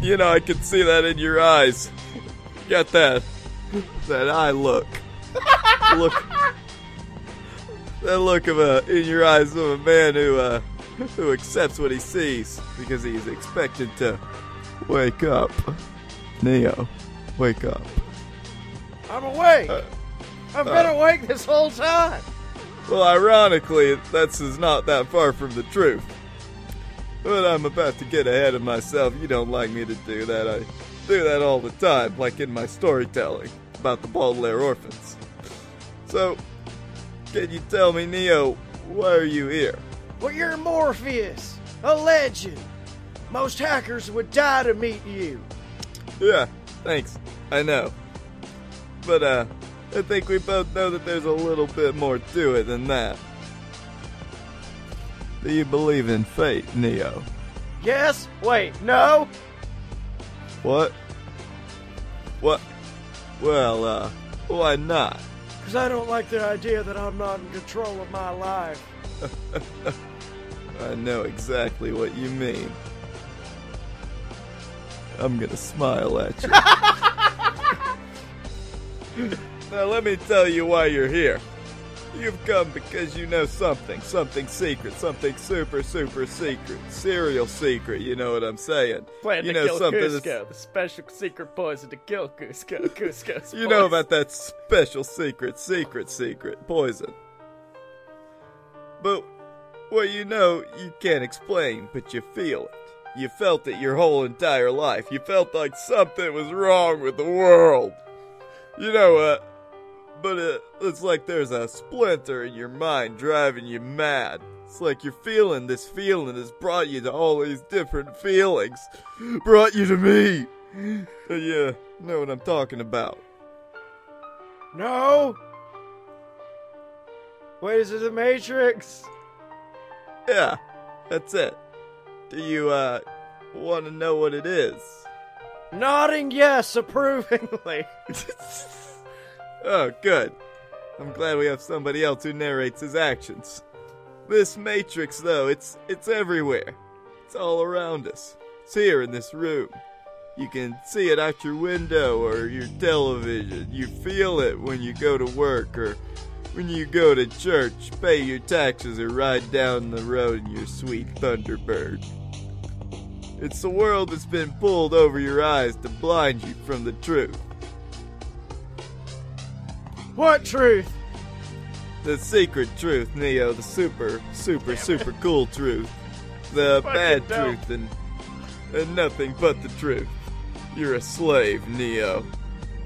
you know, I can see that in your eyes. Got that, that eye look. look. That look of a in your eyes of a man who uh, who accepts what he sees because he's expected to wake up. Neo, wake up. I'm awake. Uh, I've been awake this whole time. Well, ironically, that's is not that far from the truth. But I'm about to get ahead of myself. You don't like me to do that. I do that all the time, like in my storytelling about the Baudelaire orphans. So, can you tell me, Neo, why are you here? Well, you're Morpheus, a legend. Most hackers would die to meet you. Yeah, thanks. I know. But, uh, I think we both know that there's a little bit more to it than that. Do you believe in fate, Neo? Yes? Wait, no? What? What? Well, uh, why not? Because I don't like the idea that I'm not in control of my life. [laughs] I know exactly what you mean. I'm gonna smile at you. [laughs] now, let me tell you why you're here. You've come because you know something, something secret, something super, super secret, serial secret. You know what I'm saying? Plan you to know kill something Kuzco, that's- the special secret poison to kill Kuzco. [laughs] Kuzco's [laughs] You know about that special secret, secret, secret poison. But what you know, you can't explain, but you feel it. You felt it your whole entire life. You felt like something was wrong with the world. You know, uh, but uh, it's like there's a splinter in your mind driving you mad. It's like you're feeling this feeling has brought you to all these different feelings. Brought you to me. Uh, yeah, know what I'm talking about. No. Wait, is it the Matrix? Yeah, that's it. Do you, uh, want to know what it is? Nodding yes approvingly. [laughs] Oh, good. I'm glad we have somebody else who narrates his actions. This matrix, though, it's it's everywhere. It's all around us. It's here in this room. You can see it out your window or your television. You feel it when you go to work or when you go to church, pay your taxes, or ride down the road in your sweet Thunderbird. It's the world that's been pulled over your eyes to blind you from the truth. What truth? The secret truth, Neo. The super, super, super cool truth. The Fucking bad dope. truth and, and nothing but the truth. You're a slave, Neo.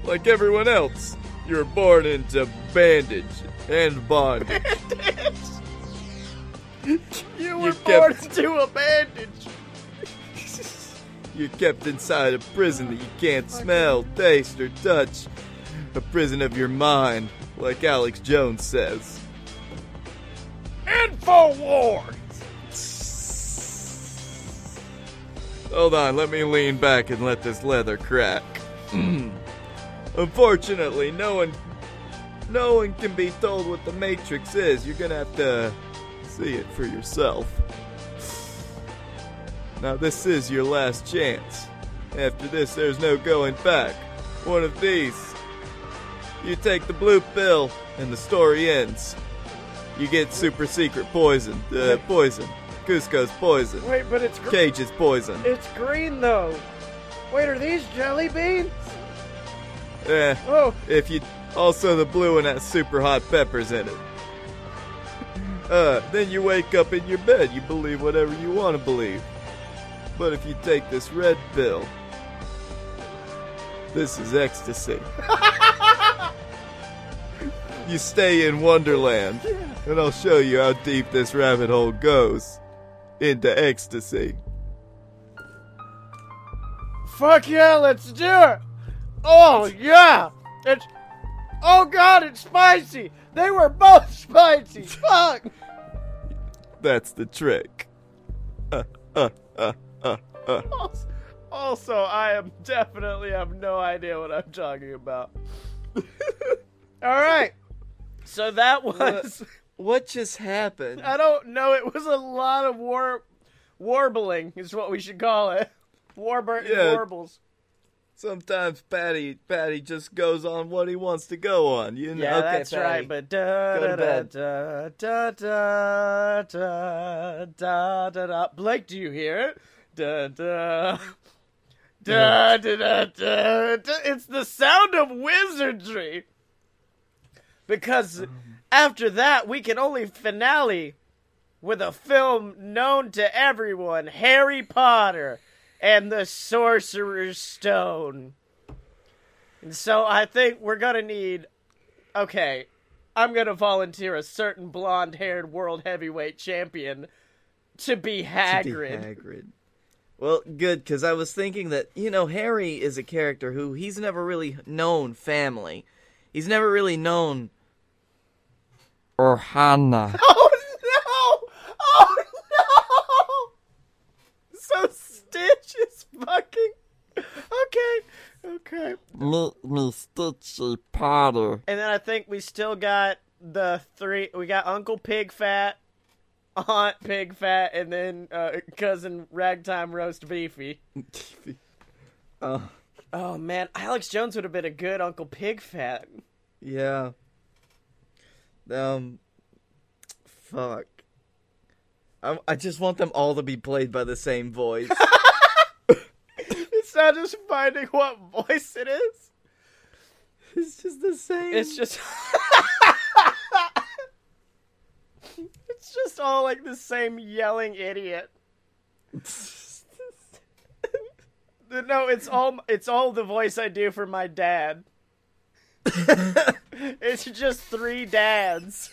Like everyone else, you're born into bandage and bondage. [laughs] You were You born kept- into a bandage. [laughs] You're kept inside a prison that you can't smell, taste, or touch. A prison of your mind, like Alex Jones says. Infowars. Hold on, let me lean back and let this leather crack. [clears throat] Unfortunately, no one no one can be told what the Matrix is. You're gonna have to see it for yourself. Now this is your last chance. After this there's no going back. One of these. You take the blue pill and the story ends. You get super secret poison. Uh, poison. Kuzco's poison. Wait, but it's gr- Cage's poison. it's green though. Wait, are these jelly beans? Eh, Oh, if you also the blue one has super hot peppers in it. [laughs] Uh, then you wake up in your bed. You believe whatever you want to believe. But if you take this red pill, this is ecstasy. [laughs] you stay in Wonderland, and I'll show you how deep this rabbit hole goes into ecstasy. fuck yeah, let's do it. Oh yeah, it's. Oh god, it's spicy. They were both [laughs] spicy. Fuck. That's the trick. Uh, uh, uh. Also, also, I am definitely have no idea what I'm talking about. [laughs] All right. So that was. [laughs] What just happened? I don't know. It was a lot of war, warbling is what we should call it. Warburton Yeah. warbles. Sometimes Patty Patty just goes on what he wants to go on, you know. Yeah, Okay, that's Patty. right. But da da da da da da da da da da. Blake, do you hear it? Da da. Da, da, da, da, da. It's the sound of wizardry. Because um, after that, we can only finale with a film known to everyone Harry Potter and the Sorcerer's Stone. And so I think we're gonna need. Okay, I'm gonna volunteer a certain blonde haired world heavyweight champion to be Hagrid. To be Hagrid. Well, good, because I was thinking that, you know, Harry is a character who he's never really known family. He's never really known. Or Ohana. [laughs] Oh no! Oh no! So Stitch is fucking. Okay, okay. Meet me, Stitchy Potter. And then I think we still got the three. We got Uncle Pig Fat, Aunt Pig Fat, and then uh, cousin Ragtime Roast Beefy. Oh, Oh man, Alex Jones would have been a good Uncle Pig Fat. yeah. Um, fuck. I, I just want them all to be played by the same voice. [laughs] It's not just finding what voice it is. it's just the same. It's just. [laughs] it's just all like the same yelling idiot. [laughs] No, it's all it's all the voice I do for my dad. It's just three dads.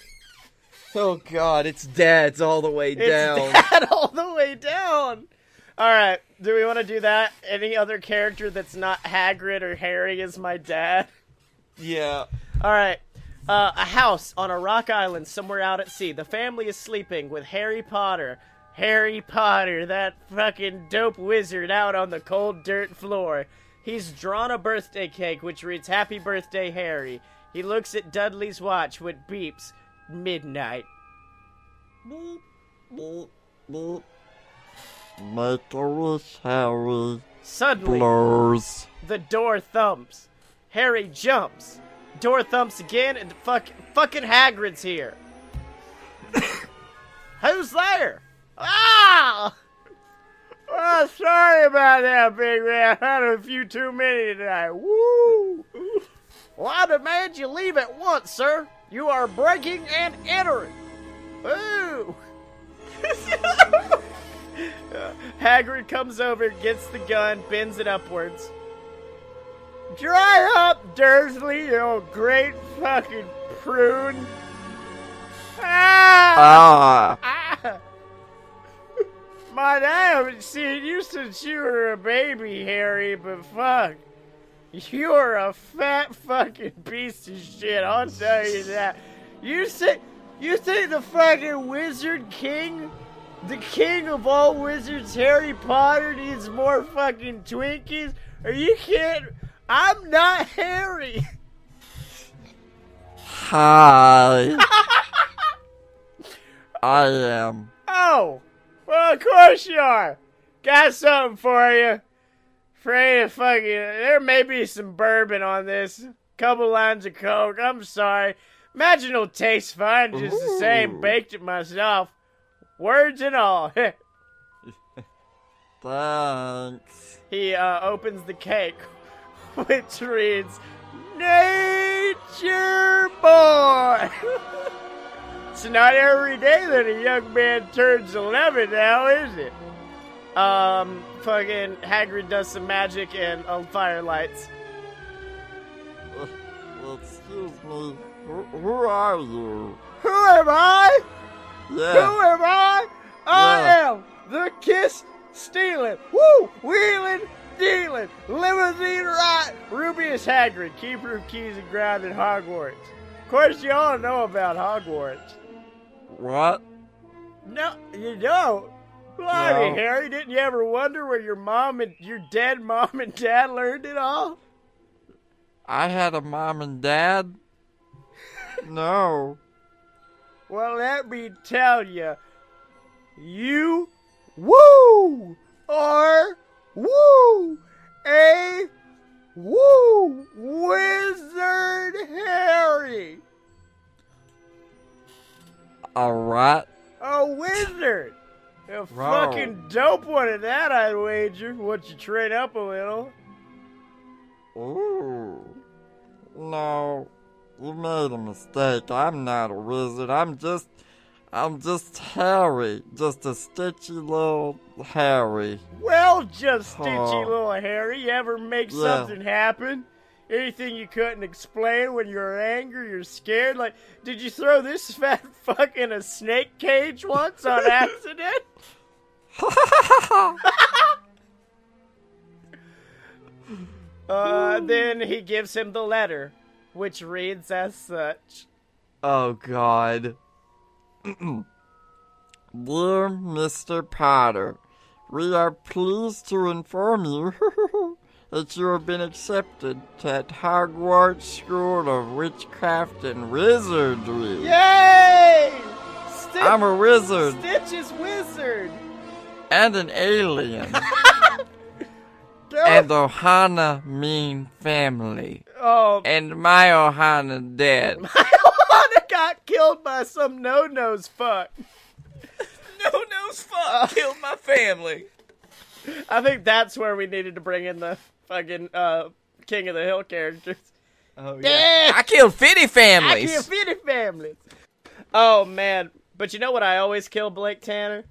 oh god, it's dads all the way It's down. [laughs] dad all the way down. All right, do we want to do that? Any other character that's not Hagrid or Harry is my dad? Yeah. All right. Uh, a house on a rock island somewhere out at sea. The family is sleeping with Harry Potter. Harry Potter, that fucking dope wizard out on the cold dirt floor. He's drawn a birthday cake which reads Happy Birthday, Harry. He looks at Dudley's watch which beeps midnight. Make a wish, Harry. Suddenly, Blurs. the door thumps. Harry jumps. Door thumps again, and fuck, fucking Hagrid's here. [coughs] Who's there? Ah! Oh, sorry about that, big man. I had a few too many tonight. Woo! Well, I demand you leave at once, sir. You are breaking and entering. Ooh! [laughs] Hagrid comes over, gets the gun, bends it upwards. Dry up, Dursley, you old great fucking prune. Ah! Ah! ah. [laughs] My dad haven't seen you since you were a baby, Harry, but fuck. You're a fat fucking piece of shit, I'll tell you that. You think you think the fucking wizard king the king of all wizards, Harry Potter, needs more fucking Twinkies? Are you kidding? I'm not Harry. Hi. [laughs] I am. Oh, well, of course you are. Got something for you. Afraid of fucking. There may be some bourbon on this. Couple lines of coke. I'm sorry. Imagine it'll taste fine just the same. Baked it myself. Words and all. [laughs] Thanks. he uh, opens the cake, [laughs] which reads, Nature Boy! [laughs] it's not every day that a young man turns 11 now, is it? Um, fucking Hagrid does some magic and um, firelights. Uh, Excuse me. Who, who are you? Who am I? Yeah. Who am I? I Yeah. am the kiss stealing, woo, wheeling, dealing, limousine ride, Rubeus Hagrid, keeper of keys and ground in Hogwarts. Of course, you all know about Hogwarts. What? No, you don't. Blimey, No. Harry, didn't you ever wonder where your mom and your dead mom and dad learned it all? I had a mom and dad? No. Well, let me tell you, you woo are woo a woo wizard Harry, A Alright. a wizard. A fucking dope one at that, I'd wager. Once you train up a little. Ooh. No. You made a mistake. I'm not a wizard. I'm just. I'm just Harry. Just a stitchy little Harry. Well, just stitchy Oh. little Harry. You ever make Yeah. something happen? Anything you couldn't explain when you're angry, you're scared? Like, did you throw this [laughs] fat fuck in a snake cage once on [laughs] accident? [laughs] uh, then he gives him the letter, which reads as such. Oh god. [clears throat] Dear Mr. Potter, we are pleased to inform you that you have been accepted at Hogwarts School of Witchcraft and Wizardry. Yay! Stitch, I'm a wizard Stitch is wizard. and an alien [laughs] and Ohana mean family. Oh, and my Ohana dead. [laughs] My Ohana got killed by some no nose fuck. No nose fuck killed my family. I think that's where we needed to bring in the fucking uh, King of the Hill characters. Oh yeah. Yeah, I killed 50 I families. kill 50 families. Oh man, but you know what I always kill Blake Tanner?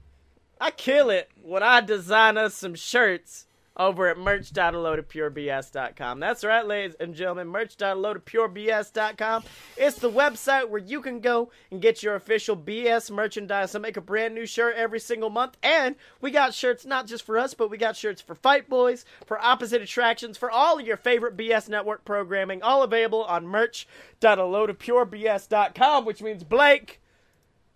I kill it when I design us some shirts over at merch.aloadofpurebs.com. That's right, ladies and gentlemen, merch.aloadofpurebs.com. It's the website where you can go and get your official BS merchandise. I make a brand new shirt every single month, and we got shirts not just for us, but we got shirts for Fight Boys, for Opposite Attractions, for all of your favorite BS network programming, all available on merch.aloadofpurebs.com, which means Blake.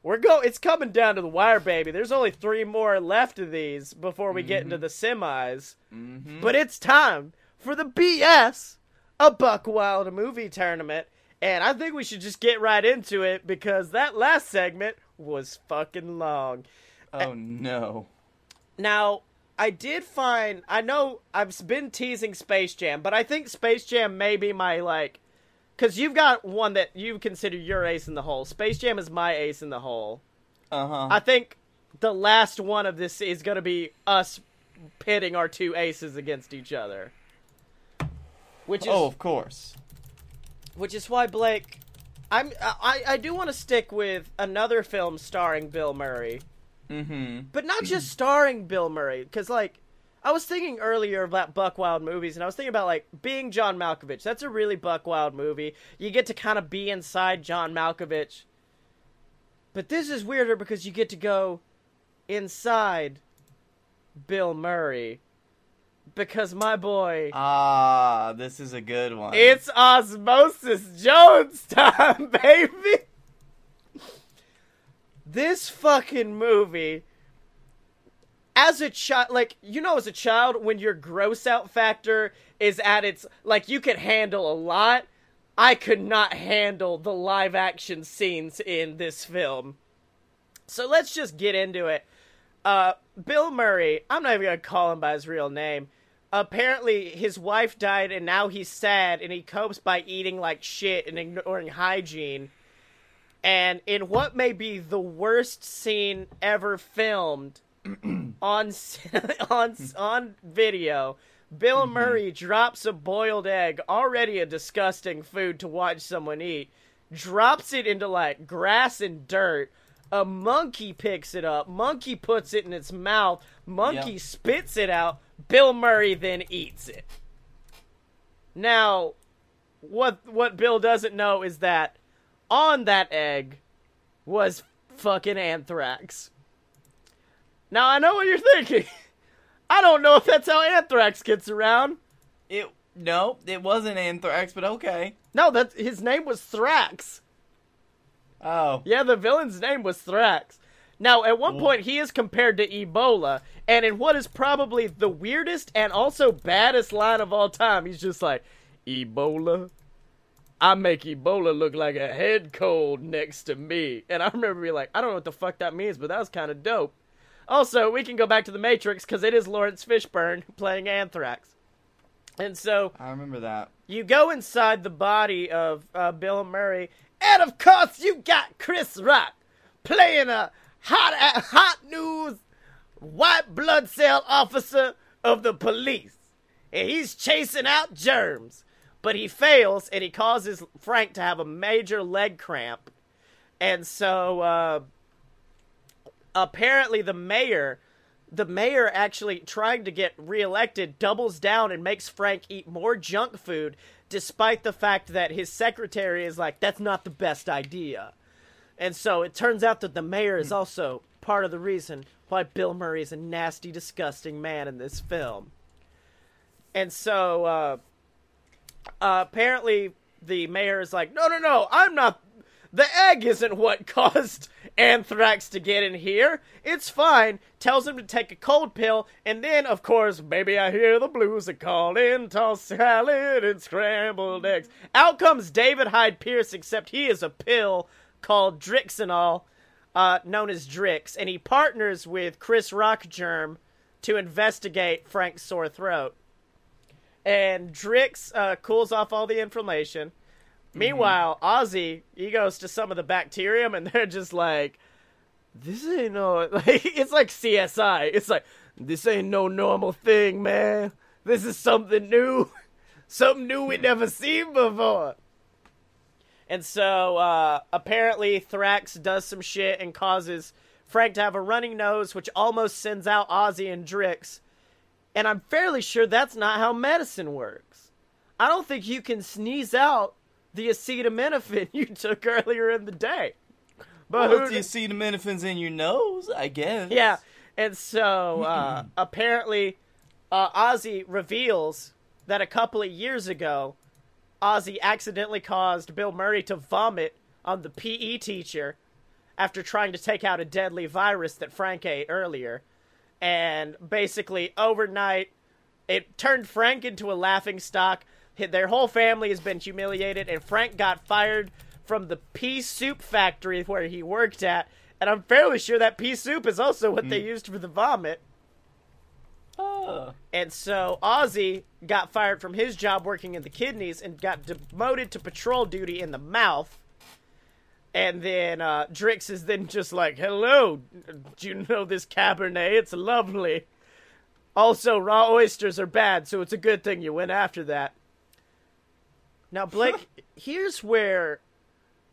We're go. It's coming down to the wire, baby. There's only three more left of these before we get into mm-hmm. the semis. Mm-hmm. But it's time for the BS, a Buck Wild movie tournament, and I think we should just get right into it because that last segment was fucking long. Oh no. Now, I did find. I know I've been teasing Space Jam, but I think Space Jam may be my like. Because you've got one that you consider your ace in the hole. Space Jam is my ace in the hole. Uh huh. I think the last one of this is going to be us pitting our two aces against each other. Which is Oh, of course. which is why Blake I'm I I do want to stick with another film starring Bill Murray, Mm-hmm. but not just starring Bill Murray cuz like I was thinking earlier about Buck Wild movies and I was thinking about like being John Malkovich. That's a really Buck Wild movie. You get to kind of be inside John Malkovich. But this is weirder because you get to go inside Bill Murray because my boy Ah, this is a good one. it's Osmosis Jones time, [laughs] baby. This fucking movie, as a child, like, you know, as a child, when your gross out factor is at its, like, you could handle a lot. I could not handle the live action scenes in this film. So let's just get into it. Uh, Bill Murray, I'm not even gonna call him by his real name. Apparently, his wife died, and now he's sad, and he copes by eating like shit and ignoring hygiene. And in what may be the worst scene ever filmed on [laughs] on on video, Bill mm-hmm. Murray drops a boiled egg, already a disgusting food to watch someone eat, drops it into like grass and dirt. A monkey picks it up. Monkey puts it in its mouth. Monkey Yep. spits it out. Bill Murray then eats it. Now, what what Bill doesn't know is that on that egg was fucking anthrax. Now I know what you're thinking. [laughs] I don't know if that's how anthrax gets around. It no, it wasn't anthrax, but okay. No, that his name was Thrax. Oh, Yeah, the villain's name was Thrax. Now, at one point, he is compared to Ebola, and in what is probably the weirdest and also baddest line of all time, he's just like, Ebola? I make Ebola look like a head cold next to me. And I remember being like, I don't know what the fuck that means, but that was kind of dope. Also, we can go back to The Matrix because it is Laurence Fishburne playing Anthrax. And so, I remember that. you go inside the body of uh, Bill Murray, and of course you got Chris Rock playing a hot, a hot news white blood cell officer of the police, and he's chasing out germs, but he fails, and he causes Frank to have a major leg cramp, and so uh, apparently the mayor the mayor actually trying to get reelected doubles down and makes Frank eat more junk food despite the fact that his secretary is like that's not the best idea. And so it turns out that the mayor is also part of the reason why Bill Murray is a nasty disgusting man in this film. And so uh, uh, apparently the mayor is like, no, no, no, I'm not. The egg isn't what [laughs] caused anthrax to get in here. It's fine. Tells him to take a cold pill, and then, of course, maybe I hear the blues are calling, toss salad and scrambled eggs. Out comes David Hyde Pierce, except he is a pill called Drixenol, uh, known as Drix, and he partners with Chris Rockgerm to investigate Frank's sore throat. and Drix uh, cools off all the inflammation. Meanwhile, Ozzy he goes to some of the bacterium, and [laughs] they're just like, "This ain't no [laughs] like." It's like CSI. It's like this ain't no normal thing, man. This is something new, [laughs] something new we never seen before. And so uh, apparently Thrax does some shit and causes Frank to have a running nose, which almost sends out Ozzy and Drix. And I'm fairly sure that's not how medicine works. I don't think you can sneeze out the acetaminophen [laughs] you took earlier in the day. But Well, who the minifins in your nose, I guess. yeah, and so uh, apparently, uh, Ozzy reveals that a couple of years ago, Ozzy accidentally caused Bill Murray to vomit on the PE teacher after trying to take out a deadly virus that Frank ate earlier, and basically overnight, it turned Frank into a laughing stock. Their whole family has been humiliated, and Frank got fired from the pea soup factory where he worked at. And I'm fairly sure that pea soup is also what they used for the vomit. Oh. And so Ozzy got fired from his job working in the kidneys and got demoted to patrol duty in the mouth. And then uh, Drix is then just like, "Hello, do you know this Cabernet? It's lovely. Also, raw oysters are bad, so it's a good thing you went after that." Now, Blake, [laughs] here's where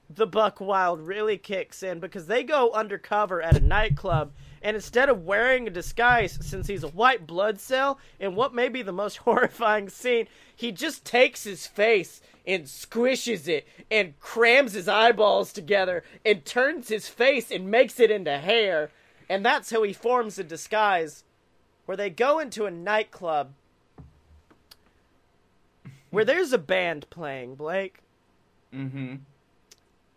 the Buck Wild really kicks in because they go undercover at a nightclub, and instead of wearing a disguise, since he's a white blood cell, in what may be the most [laughs] horrifying scene, he just takes his face and squishes it and crams his eyeballs together and turns his face and makes it into hair. And that's how he forms a disguise where they go into a nightclub where there's a band playing, Blake. Mm-hmm.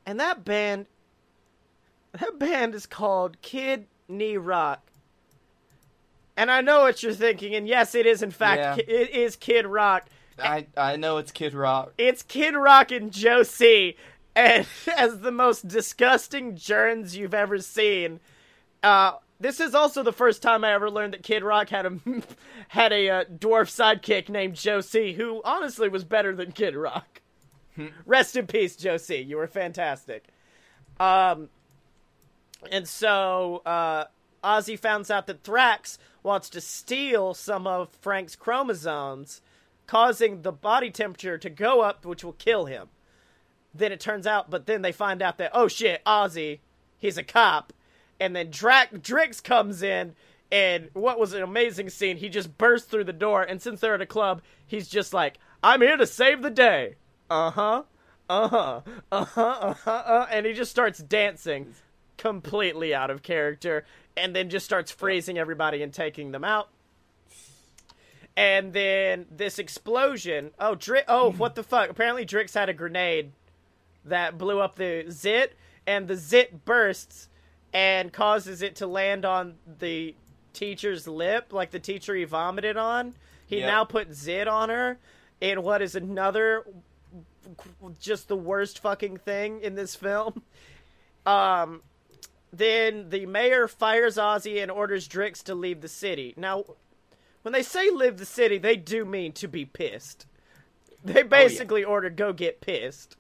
And that band that band is called Kid Knee Rock. And I know what you're thinking, and yes, it is in fact Yeah. It is Kid Rock. I I know it's Kid Rock. It's Kid Rock and Josie, And [laughs] as the most disgusting germs you've ever seen. Uh, this is also the first time I ever learned that Kid Rock had a [laughs] had a uh, dwarf sidekick named Josie, who honestly was better than Kid Rock. Rest in peace, Josie. You were fantastic. Um, and so uh, Ozzy finds out that Thrax wants to steal some of Frank's chromosomes, causing the body temperature to go up, which will kill him. Then it turns out, but then they find out that oh shit, Ozzy, he's a cop, and then Drac Drix comes in, and what was an amazing scene? He just bursts through the door, and since they're at a club, he's just like, "I'm here to save the day." Uh huh. Uh huh. Uh huh. Uh huh. Uh, and he just starts dancing, completely out of character, and then just starts freezing everybody and taking them out. And then this explosion. Oh, Dri- Oh, what the fuck? Apparently, Drix had a grenade that blew up the zit, and the zit bursts and causes it to land on the teacher's lip, like the teacher he vomited on. He Yep. now put zit on her in what is another just the worst fucking thing in this film. [laughs] Um, then the mayor fires Ozzy and orders Drix to leave the city. Now, when they say leave the city, they do mean to be pissed. They basically order go get pissed.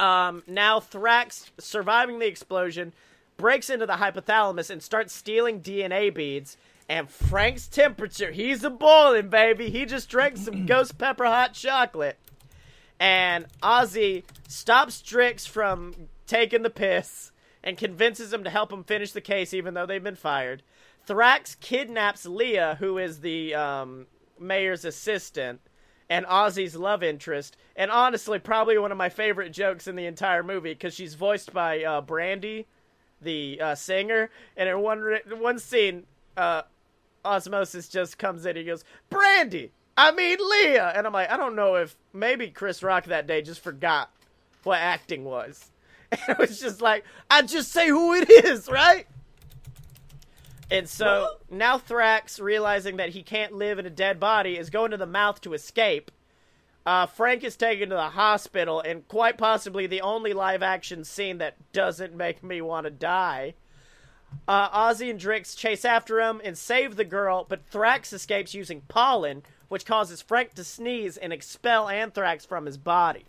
Um, now Thrax, surviving the explosion, breaks into the hypothalamus and starts stealing DNA beads. And Frank's temperature, he's a boiling, baby. He just drank some [clears throat] ghost pepper hot chocolate. And Ozzy stops Drix from taking the piss and convinces him to help him finish the case, even though they've been fired. Thrax kidnaps Leah, who is the um, mayor's assistant and Ozzy's love interest, and honestly, probably one of my favorite jokes in the entire movie because she's voiced by uh, Brandy, the uh, singer. And in one re- one scene, uh, Osmosis just comes in. He goes, "Brandy, I mean Leah," and I'm like, I don't know if maybe Chris Rock that day just forgot what acting was. [laughs] And it was just like, I just say who it is, right? And so now Thrax, realizing that he can't live in a dead body, is going to the mouth to escape. Uh, Frank is taken to the hospital, and quite possibly the only live action scene that doesn't make me want to die. Uh, Ozzy and Drix chase after him and save the girl, but Thrax escapes using pollen, which causes Frank to sneeze and expel anthrax from his body.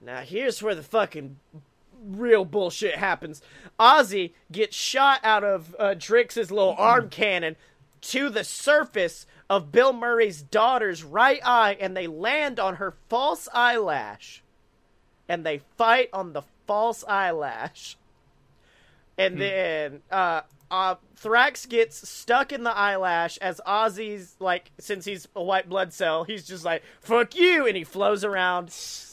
Now, here's where the fucking real bullshit happens. Ozzy gets shot out of uh, Drix's little arm cannon to the surface of Bill Murray's daughter's right eye, and they land on her false eyelash. And they fight on the false eyelash. And then uh, uh, Thrax gets stuck in the eyelash as Ozzy's like, since he's a white blood cell, he's just like "fuck you," and he flows around. [sighs]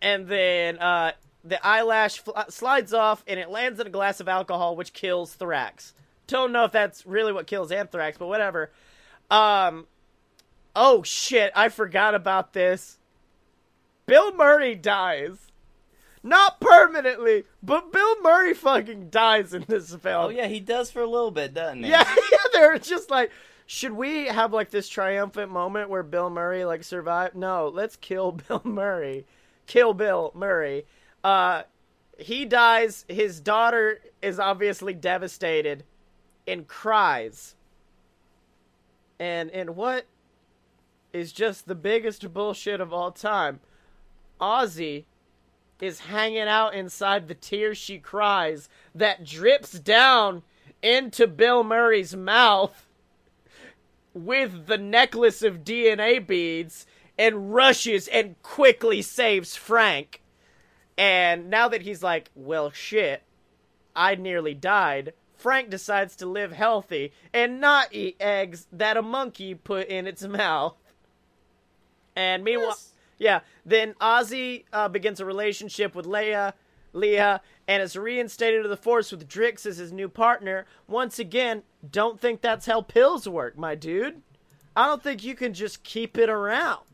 And then uh, the eyelash fl- slides off, and it lands in a glass of alcohol, which kills Thrax. Don't know if that's really what kills Anthrax, but whatever. Um, oh shit, I forgot about this. Bill Murray dies. Not permanently, but Bill Murray fucking dies in this film. Oh yeah, he does for a little bit, doesn't he? [laughs] Yeah, yeah, they're just like, should we have like this triumphant moment where Bill Murray like survived? No, let's kill [laughs] Bill Murray. Kill Bill Murray. Uh he dies, his daughter is obviously devastated and cries. And and what is just the biggest bullshit of all time? Ozzy is hanging out inside the tears she cries that drips down into Bill Murray's mouth with the necklace of DNA beads and rushes and quickly saves Frank. And now that he's like, well, shit, I nearly died, Frank decides to live healthy and not eat eggs that a monkey put in its mouth. And meanwhile, yeah, then Ozzy uh, begins a relationship with Leia, Leah, and is reinstated to the Force with Drix as his new partner. Once again, don't think that's how pills work, my dude. I don't think you can just keep it around.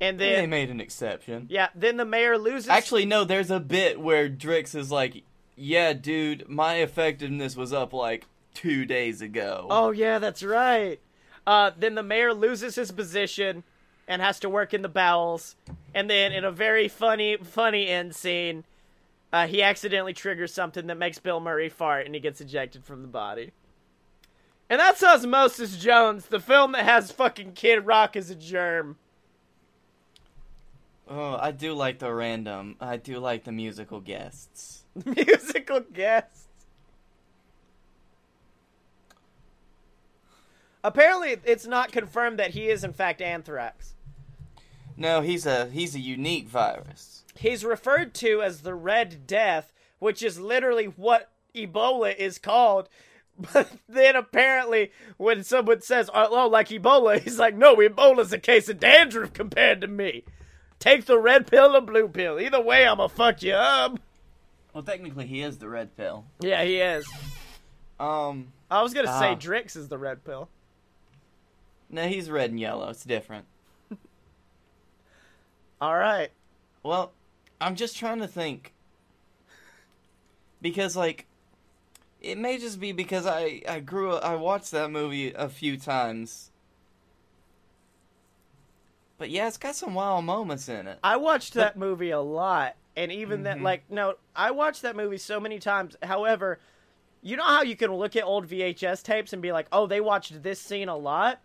And then they made an exception. yeah, then the mayor loses. Actually, no. There's a bit where Drix is like, "Yeah, dude, my effectiveness was up like two days ago." Oh yeah, that's right. Uh, then the mayor loses his position and has to work in the bowels. And then in a very funny, funny end scene, uh, he accidentally triggers something that makes Bill Murray fart, and he gets ejected from the body. And that's Osmosis Jones, the film that has fucking Kid Rock as a germ. Oh, I do like the random. I do like the musical guests. [laughs] Musical guests. Apparently, it's not confirmed that he is in fact anthrax. No, he's a he's a unique virus. He's referred to as the Red Death, which is literally what Ebola is called. [laughs] But then apparently, when someone says, "Oh, oh, like Ebola," [laughs] he's like, "No, Ebola's a case of dandruff compared to me. Take the red pill or blue pill. Either way, I'ma fuck you up." Well, technically, he is the red pill. Yeah, he is. Um, I was gonna say Ah. Drix is the red pill. no, he's red and yellow. It's different. [laughs] All right. Well, I'm just trying to think. Because like it may just be because I I grew up, I watched that movie a few times. But yeah, it's got some wild moments in it. I watched that movie a lot, and even that, Mhm. like, no, I watched that movie so many times. However, you know how you can look at old VHS tapes and be like, "Oh, they watched this scene a lot."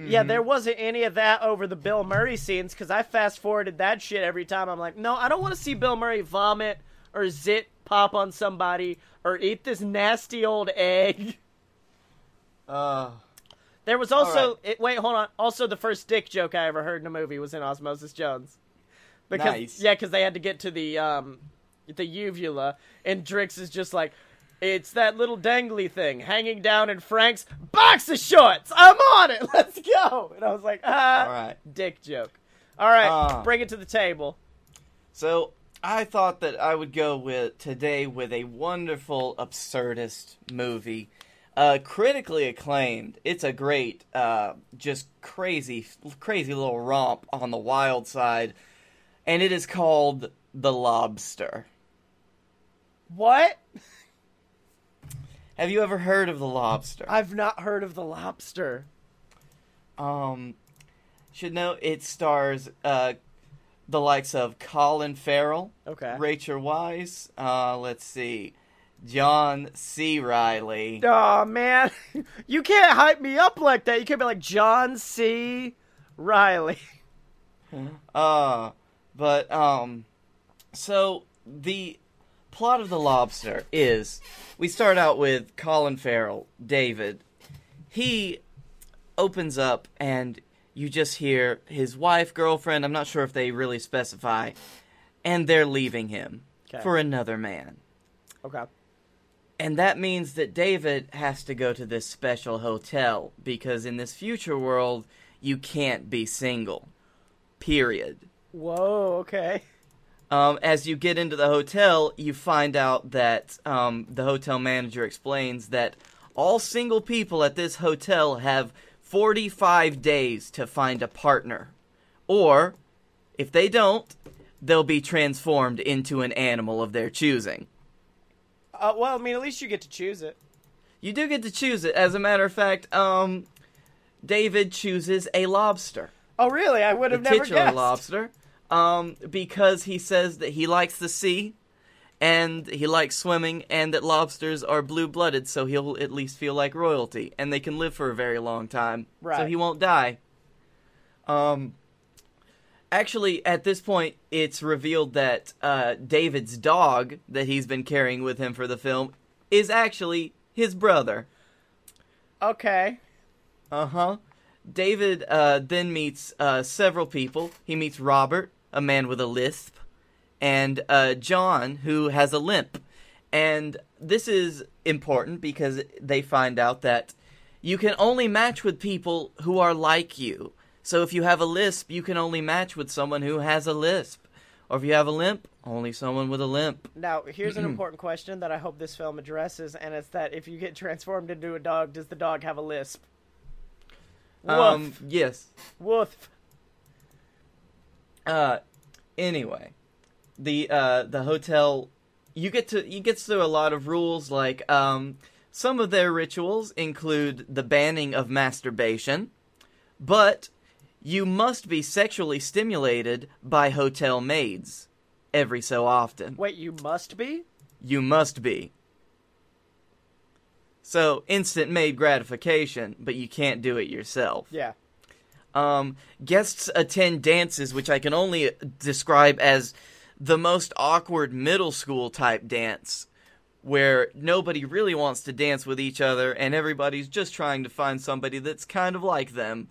Yeah, there wasn't any of that over the Bill Murray scenes because I fast forwarded that shit every time. I'm like, no, I don't want to see Bill Murray vomit or zit pop on somebody or eat this nasty old egg. Uh There was also right. it, wait, hold on. Also, the first dick joke I ever heard in a movie was in Osmosis Jones. Because Nice. yeah, because they had to get to the um the uvula, and Drix is just like, it's that little dangly thing hanging down in Frank's box of shorts. I'm on it. [laughs] Let's go. And I was like, ah, all right. dick joke. All right, Ah. bring it to the table. So I thought that I would go with today with a wonderful absurdist movie, uh, critically acclaimed. It's a great, uh, just crazy, crazy little romp on the wild side, and it is called The Lobster. What? Have you ever heard of The Lobster? I've not heard of the lobster. Um, should know it stars uh, the likes of Colin Farrell, Okay. Rachel Weisz, uh, let's see, John C. Reilly. Oh man, [laughs] you can't hype me up like that. You can't be like John C. Reilly. [laughs] Uh, but um, so the plot of the Lobster is we start out with Colin Farrell, David. He opens up and you just hear his wife, girlfriend. I'm not sure if they really specify, and they're leaving him Okay. for another man. Okay. And that means that David has to go to this special hotel because in this future world, you can't be single. Period. Whoa. Okay. Um, as you get into the hotel, you find out that um, the hotel manager explains that all single people at this hotel have 45 days to find a partner. Or, if they don't, they'll be transformed into an animal of their choosing. Uh, well, I mean, at least you get to choose it. You do get to choose it. As a matter of fact, um, David chooses a lobster, Oh, really? I would have never titular guessed. lobster, um, because he says that he likes the sea, and he likes swimming, and that lobsters are blue-blooded, so he'll at least feel like royalty, and they can live for a very long time, so he won't die. Um, actually, at this point, it's revealed that uh, David's dog that he's been carrying with him for the film is actually his brother. Okay. Uh huh. David uh, then meets uh, several people. He meets Robert, a man with a lisp, and uh, John, who has a limp. And this is important because they find out that you can only match with people who are like you. So if you have a lisp, you can only match with someone who has a lisp. Or if you have a limp, only someone with a limp. Now, here's an [clears throat] important question that I hope this film addresses, and it's that if you get transformed into a dog, does the dog have a lisp? Woof. Um, yes. Woof. Uh, anyway, the uh the hotel, you get to you gets through a lot of rules. Like um, some of their rituals include the banning of masturbation, but you must be sexually stimulated by hotel maids every so often. Wait, you must be? You must be. So instant maid gratification, but you can't do it yourself. Yeah. Um, guests attend dances, which I can only describe as the most awkward middle school type dance, where nobody really wants to dance with each other and everybody's just trying to find somebody that's kind of like them.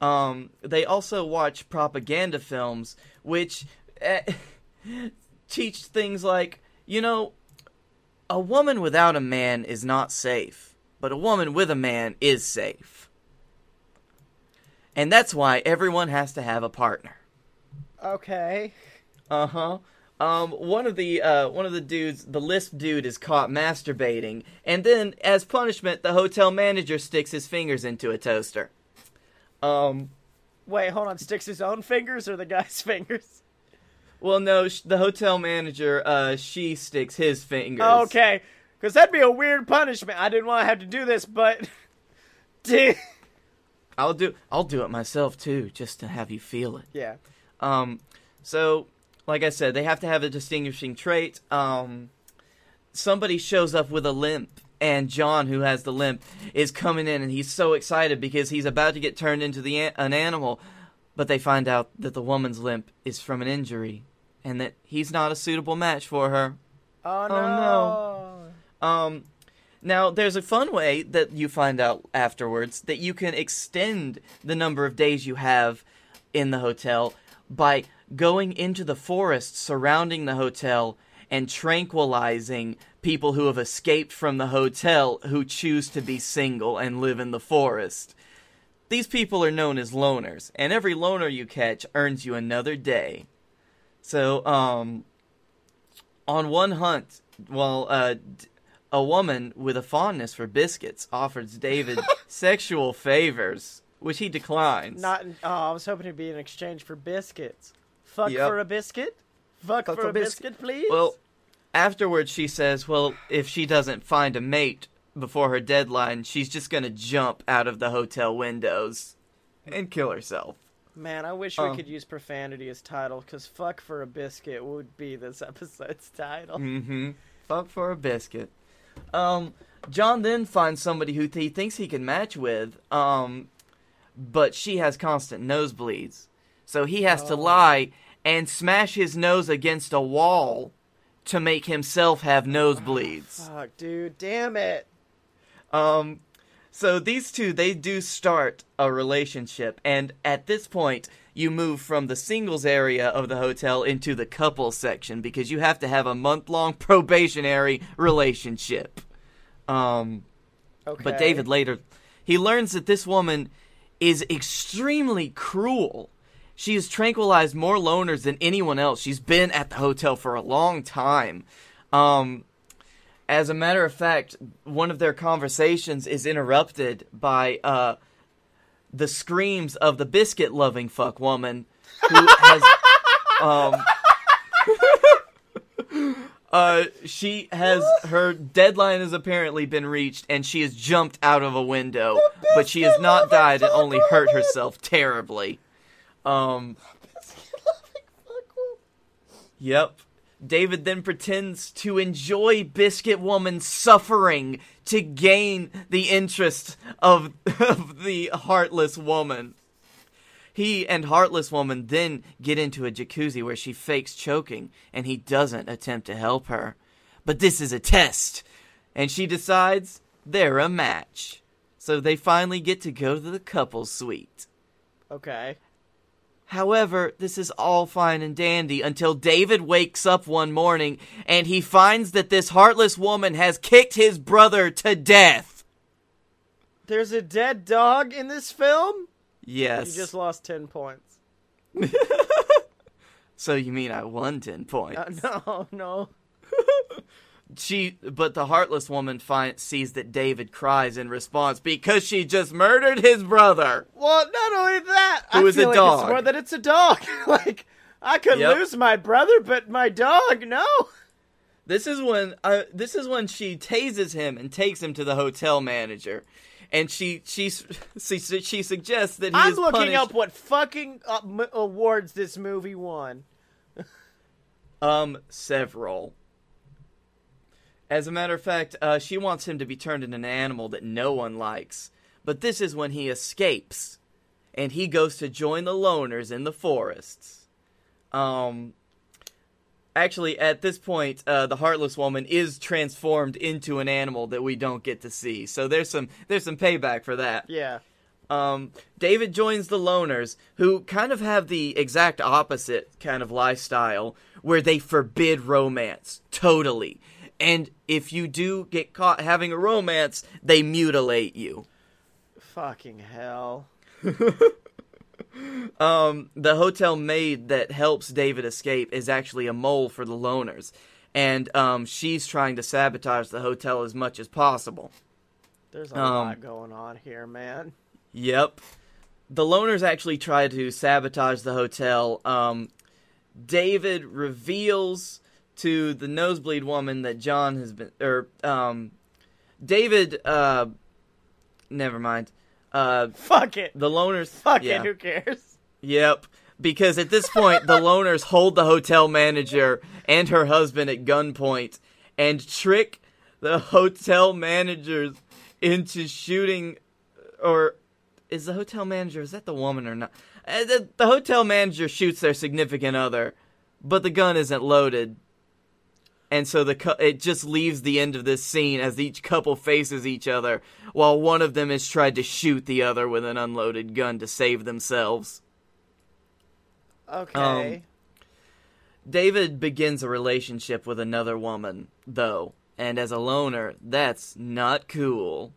Um, they also watch propaganda films, which eh, [laughs] teach things like, you know, a woman without a man is not safe, but a woman with a man is safe. And that's why everyone has to have a partner. Okay. Uh huh. Um, one of the uh, one of the dudes, the lisp dude, is caught masturbating, and then, as punishment, the hotel manager sticks his fingers into a toaster. Um, Wait, hold on. Sticks his own fingers or the guy's [laughs] fingers? well, no, sh- the hotel manager, uh, she sticks his fingers. Okay. Because that'd be a weird punishment. I didn't want to have to do this, but. [laughs] Dude. I'll do, I'll do it myself too, just to have you feel it. Yeah. Um, so, like I said, they have to have a distinguishing trait. Um, somebody shows up with a limp, and John, who has the limp, is coming in, and he's so excited because he's about to get turned into the an- an animal. But they find out that the woman's limp is from an injury, and that he's not a suitable match for her. Oh, no. no. Um, now there's a fun way that you find out afterwards that you can extend the number of days you have in the hotel by going into the forest surrounding the hotel and tranquilizing people who have escaped from the hotel who choose to be single and live in the forest. These people are known as loners, and every loner you catch earns you another day. So, um, on one hunt, well, uh, a woman with a fondness for biscuits offers David [laughs] sexual favors, which he declines. Not. In, oh, I was hoping it'd be in exchange for biscuits. Fuck Yep. for a biscuit? Fuck, for, for a biscuit. biscuit, please? Well, afterwards she says, well, if she doesn't find a mate before her deadline, she's just gonna jump out of the hotel windows and kill herself. Man, I wish we Um, could use profanity as title, because fuck for a biscuit would be this [laughs] episode's title. Mm-hmm. Fuck for a biscuit. Um, John then finds somebody who he thinks he can match with, um, but she has constant nosebleeds. So he has to Oh. lie and smash his nose against a wall to make himself have nosebleeds. Fuck, dude, damn it. Um, so these two, they do start a relationship, and at this point, you move from the singles area of the hotel into the couples section because you have to have a month long [laughs] probationary relationship. Um, Okay. but David later, he learns that this woman is extremely cruel. She has tranquilized more loners than anyone else. She's been at the hotel for a long time. Um, as a matter of fact, one of their conversations is interrupted by uh, the screams of the biscuit loving fuck woman who has. [laughs] Um, [laughs] uh, she has her deadline has apparently been reached, and she has jumped out of a window, but she has not died and only hurt herself terribly. Um, Yep. David then pretends to enjoy Biscuit Woman's suffering to gain the interest of, of the Heartless Woman. He and Heartless Woman then get into a jacuzzi where she fakes choking, and he doesn't attempt to help her. But this is a test, and she decides they're a match. So they finally get to go to the couple's suite. Okay. However, this is all fine and dandy until David wakes up one morning and he finds that this heartless woman has kicked his brother to death. There's a dead dog in this film? Yes. You just lost 10 points. [laughs] So you mean I won 10 points? Uh, no, no. [laughs] she but the heartless woman find, sees that David cries in response because she just murdered his brother. Well, not only that, Who I is a like dog. it's more that it's a dog. [laughs] like, I could Yep. lose my brother, but my dog, no. This is when uh, this is when she tases him and takes him to the hotel manager. And she she [laughs] she, she suggests that I'm looking punished- up what fucking uh, awards this movie won. Um, several. As a matter of fact, uh, she wants him to be turned into an animal that no one likes. But this is when he escapes, and he goes to join the loners in the forests. Um, actually, at this point, uh, the heartless woman is transformed into an animal that we don't get to see. So there's some there's some payback for that. Yeah. Um, David joins the loners, who kind of have the exact opposite kind of lifestyle, where they forbid romance totally. And if you do get caught having a romance, they mutilate you. Fucking hell. [laughs] Um, the hotel maid that helps David escape is actually a mole for the loners, and um, she's trying to sabotage the hotel as much as possible. There's a Um, lot going on here, man. Yep. The loners actually try to sabotage the hotel. Um, David reveals to the nosebleed woman that John has been, or um, David. Uh, never mind. Uh, Fuck it. the loners. Fuck yeah. it. Who cares? Yep. Because at this point, the loners hold the hotel manager and her husband at gunpoint and trick the hotel managers into shooting. Or is the hotel manager, is that the woman or not? Uh, The, the hotel manager shoots their significant other, but the gun isn't loaded. And so the cou- it just leaves the end of this scene as each couple faces each other, while one of them has tried to shoot the other with an unloaded gun to save themselves. Okay. David begins a relationship with another woman, though, and as a loner, that's not cool.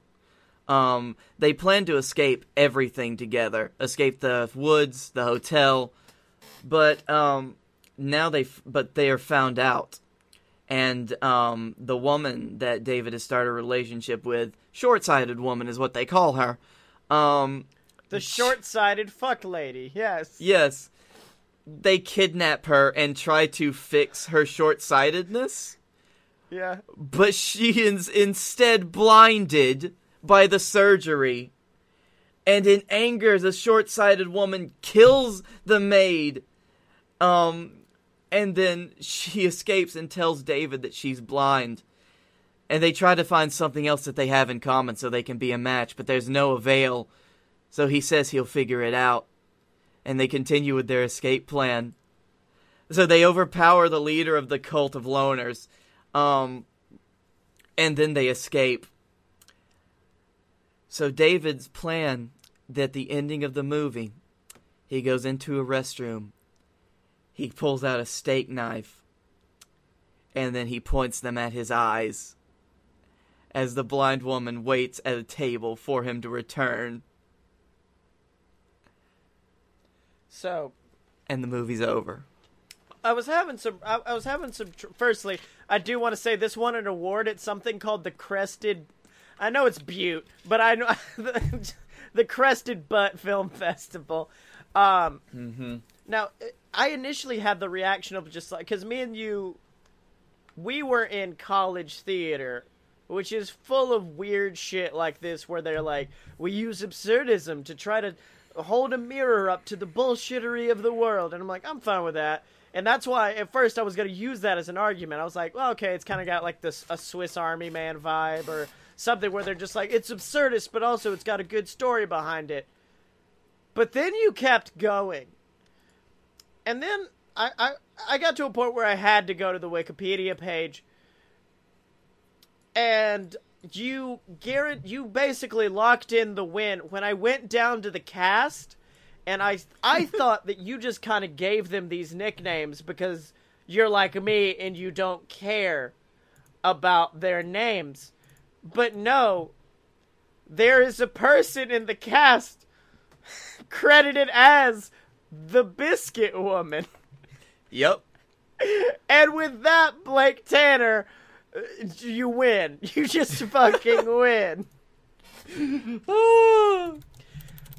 Um, they plan to escape everything together, escape the woods, the hotel, but um, now they f- but they are found out, and um, the woman that David has started a relationship with, short-sighted woman is what they call her. Um, the short-sighted fuck lady. Yes. Yes. They kidnap her and try to fix her short sightedness, Yeah. but she is instead blinded by the surgery. and in anger, the short-sighted woman kills the maid. Um, and then she escapes and tells David that she's blind. And they try to find something else that they have in common so they can be a match, but there's no avail. So he says he'll figure it out. And they continue with their escape plan. So they overpower the leader of the cult of loners. Um, and then they escape. So David's plan that the ending of the movie, he goes into a restroom, he pulls out a steak knife, and then he points them at his eyes as the blind woman waits at a table for him to return, So and the movie's over. I was having some. I, I was having some. Tr- firstly, I do want to say this won an award at something called the Crested. I know it's Butte, but I know the, [laughs] the Crested Butt Film Festival. Um, Mm-hmm. now, I initially had the reaction of just like because me and you, we were in college theater, which is full of weird shit like this, where they're like, we use absurdism to try to hold a mirror up to the bullshittery of the world, and I'm like, I'm fine with that. And that's why at first I was to use that as an argument. I was like, well, okay, it's kind of got like this a Swiss Army Man vibe or something where they're just like it's absurdist, but also it's got a good story behind it. But then you kept going, and then I I, I got to a point where I had to go to the Wikipedia page, and you Garrett, you basically locked in the win when I went down to the cast and I I [laughs] thought that you just kind of gave them these nicknames because you're like me and you don't care about their names. But no, there is a person in the cast [laughs] credited as the Biscuit Woman. Yep. [laughs] And with that, Blake Tanner, uh, you win. [laughs] You just fucking [laughs] win.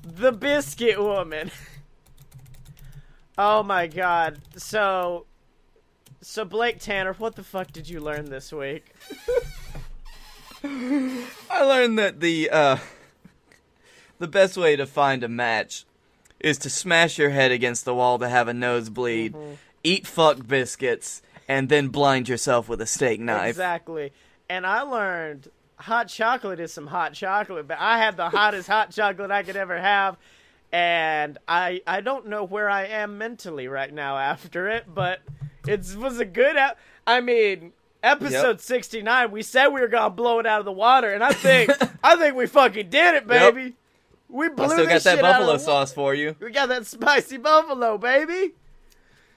the Biscuit Woman. Oh my god. So so Blake Tanner, what the fuck did you learn this week? I learned that the uh, the best way to find a match is to smash your head against the wall to have a nosebleed, mm-hmm. eat fuck biscuits, and then blind yourself with a steak knife. Exactly. And I learned hot chocolate is some hot chocolate, but I had the hottest hot chocolate I could ever have. And I I don't know where I am mentally right now after it, but it was a good. ep- I mean, episode Yep. sixty nine. We said we were gonna blow it out of the water, and I think [laughs] I think we fucking did it, baby. We blew I still got that shit out of buffalo sauce for you. We got that spicy buffalo, baby.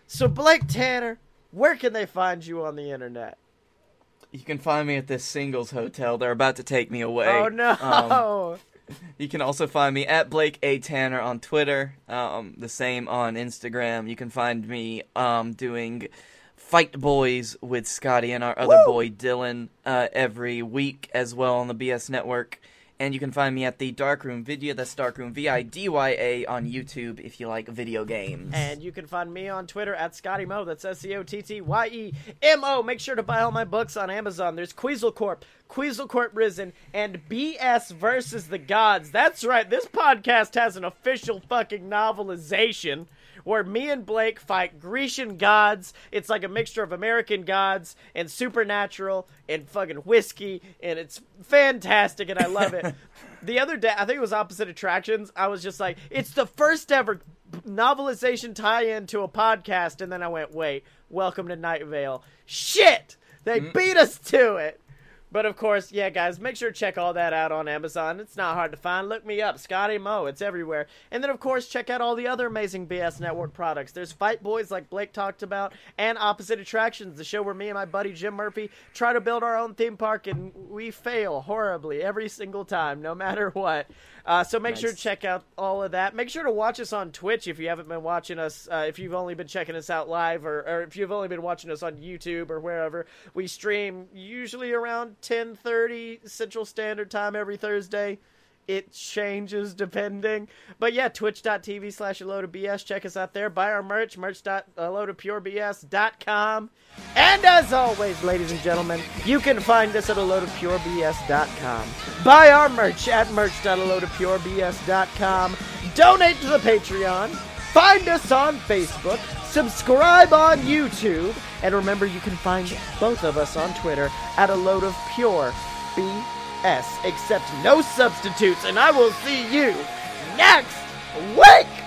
So Blake Tanner, where can they find you on the internet? You can find me at this singles hotel. They're about to take me away. Oh no! Um, [laughs] You can also find me at Blake A Tanner on Twitter. Um, the same on Instagram. You can find me um, doing Fight Boys with Scottye and our other Woo! boy Dylan uh, every week as well on the BS Network. And you can find me at the Darkroom Vidya. That's Darkroom V I D Y A on YouTube if you like video games. And you can find me on Twitter at Scottye Mo. That's S C O T T Y E M O. Make sure to buy all my books on Amazon. There's Queasel Corp, Queasel Corp Risen, and BS versus the Gods. That's right. This podcast has an official fucking novelization where me and Blake fight Grecian gods. It's like a mixture of American gods and supernatural and fucking whiskey, and it's fantastic, and I love it. [laughs] the other day, I think it was Opposite Attractions. I was just like, it's the first ever novelization tie-in to a podcast, and then I went, wait, welcome to Night Vale. Shit, they mm. beat us to it. But of course, yeah, guys, make sure to check all that out on Amazon. It's not hard to find. Look me up, Scottye Mo. It's everywhere. And then, of course, check out all the other amazing BS Network products. There's Fight Boys, like Blake talked about, and Opposite Attractions, the show where me and my buddy Jim Murphy try to build our own theme park, and we fail horribly every single time, no matter what. Uh, so make sure to check out all of that. Make sure to watch us on Twitch if you haven't been watching us. Uh, if you've only been checking us out live, or, or if you've only been watching us on YouTube or wherever, we stream usually around 10:30 Central Standard Time every Thursday. It changes depending. But yeah, twitch.tv slash BS. Check us out there. Buy our merch, merch.aloadofpurebs.com. Uh, and as always, ladies and gentlemen, you can find us at a load of purebs.com. Buy our merch at merch.aloadofpurebs.com. Donate to the Patreon. Find us on Facebook. Subscribe on YouTube. And remember, you can find both of us on Twitter at a load of pure BS. Accept no substitutes, and I will see you next week!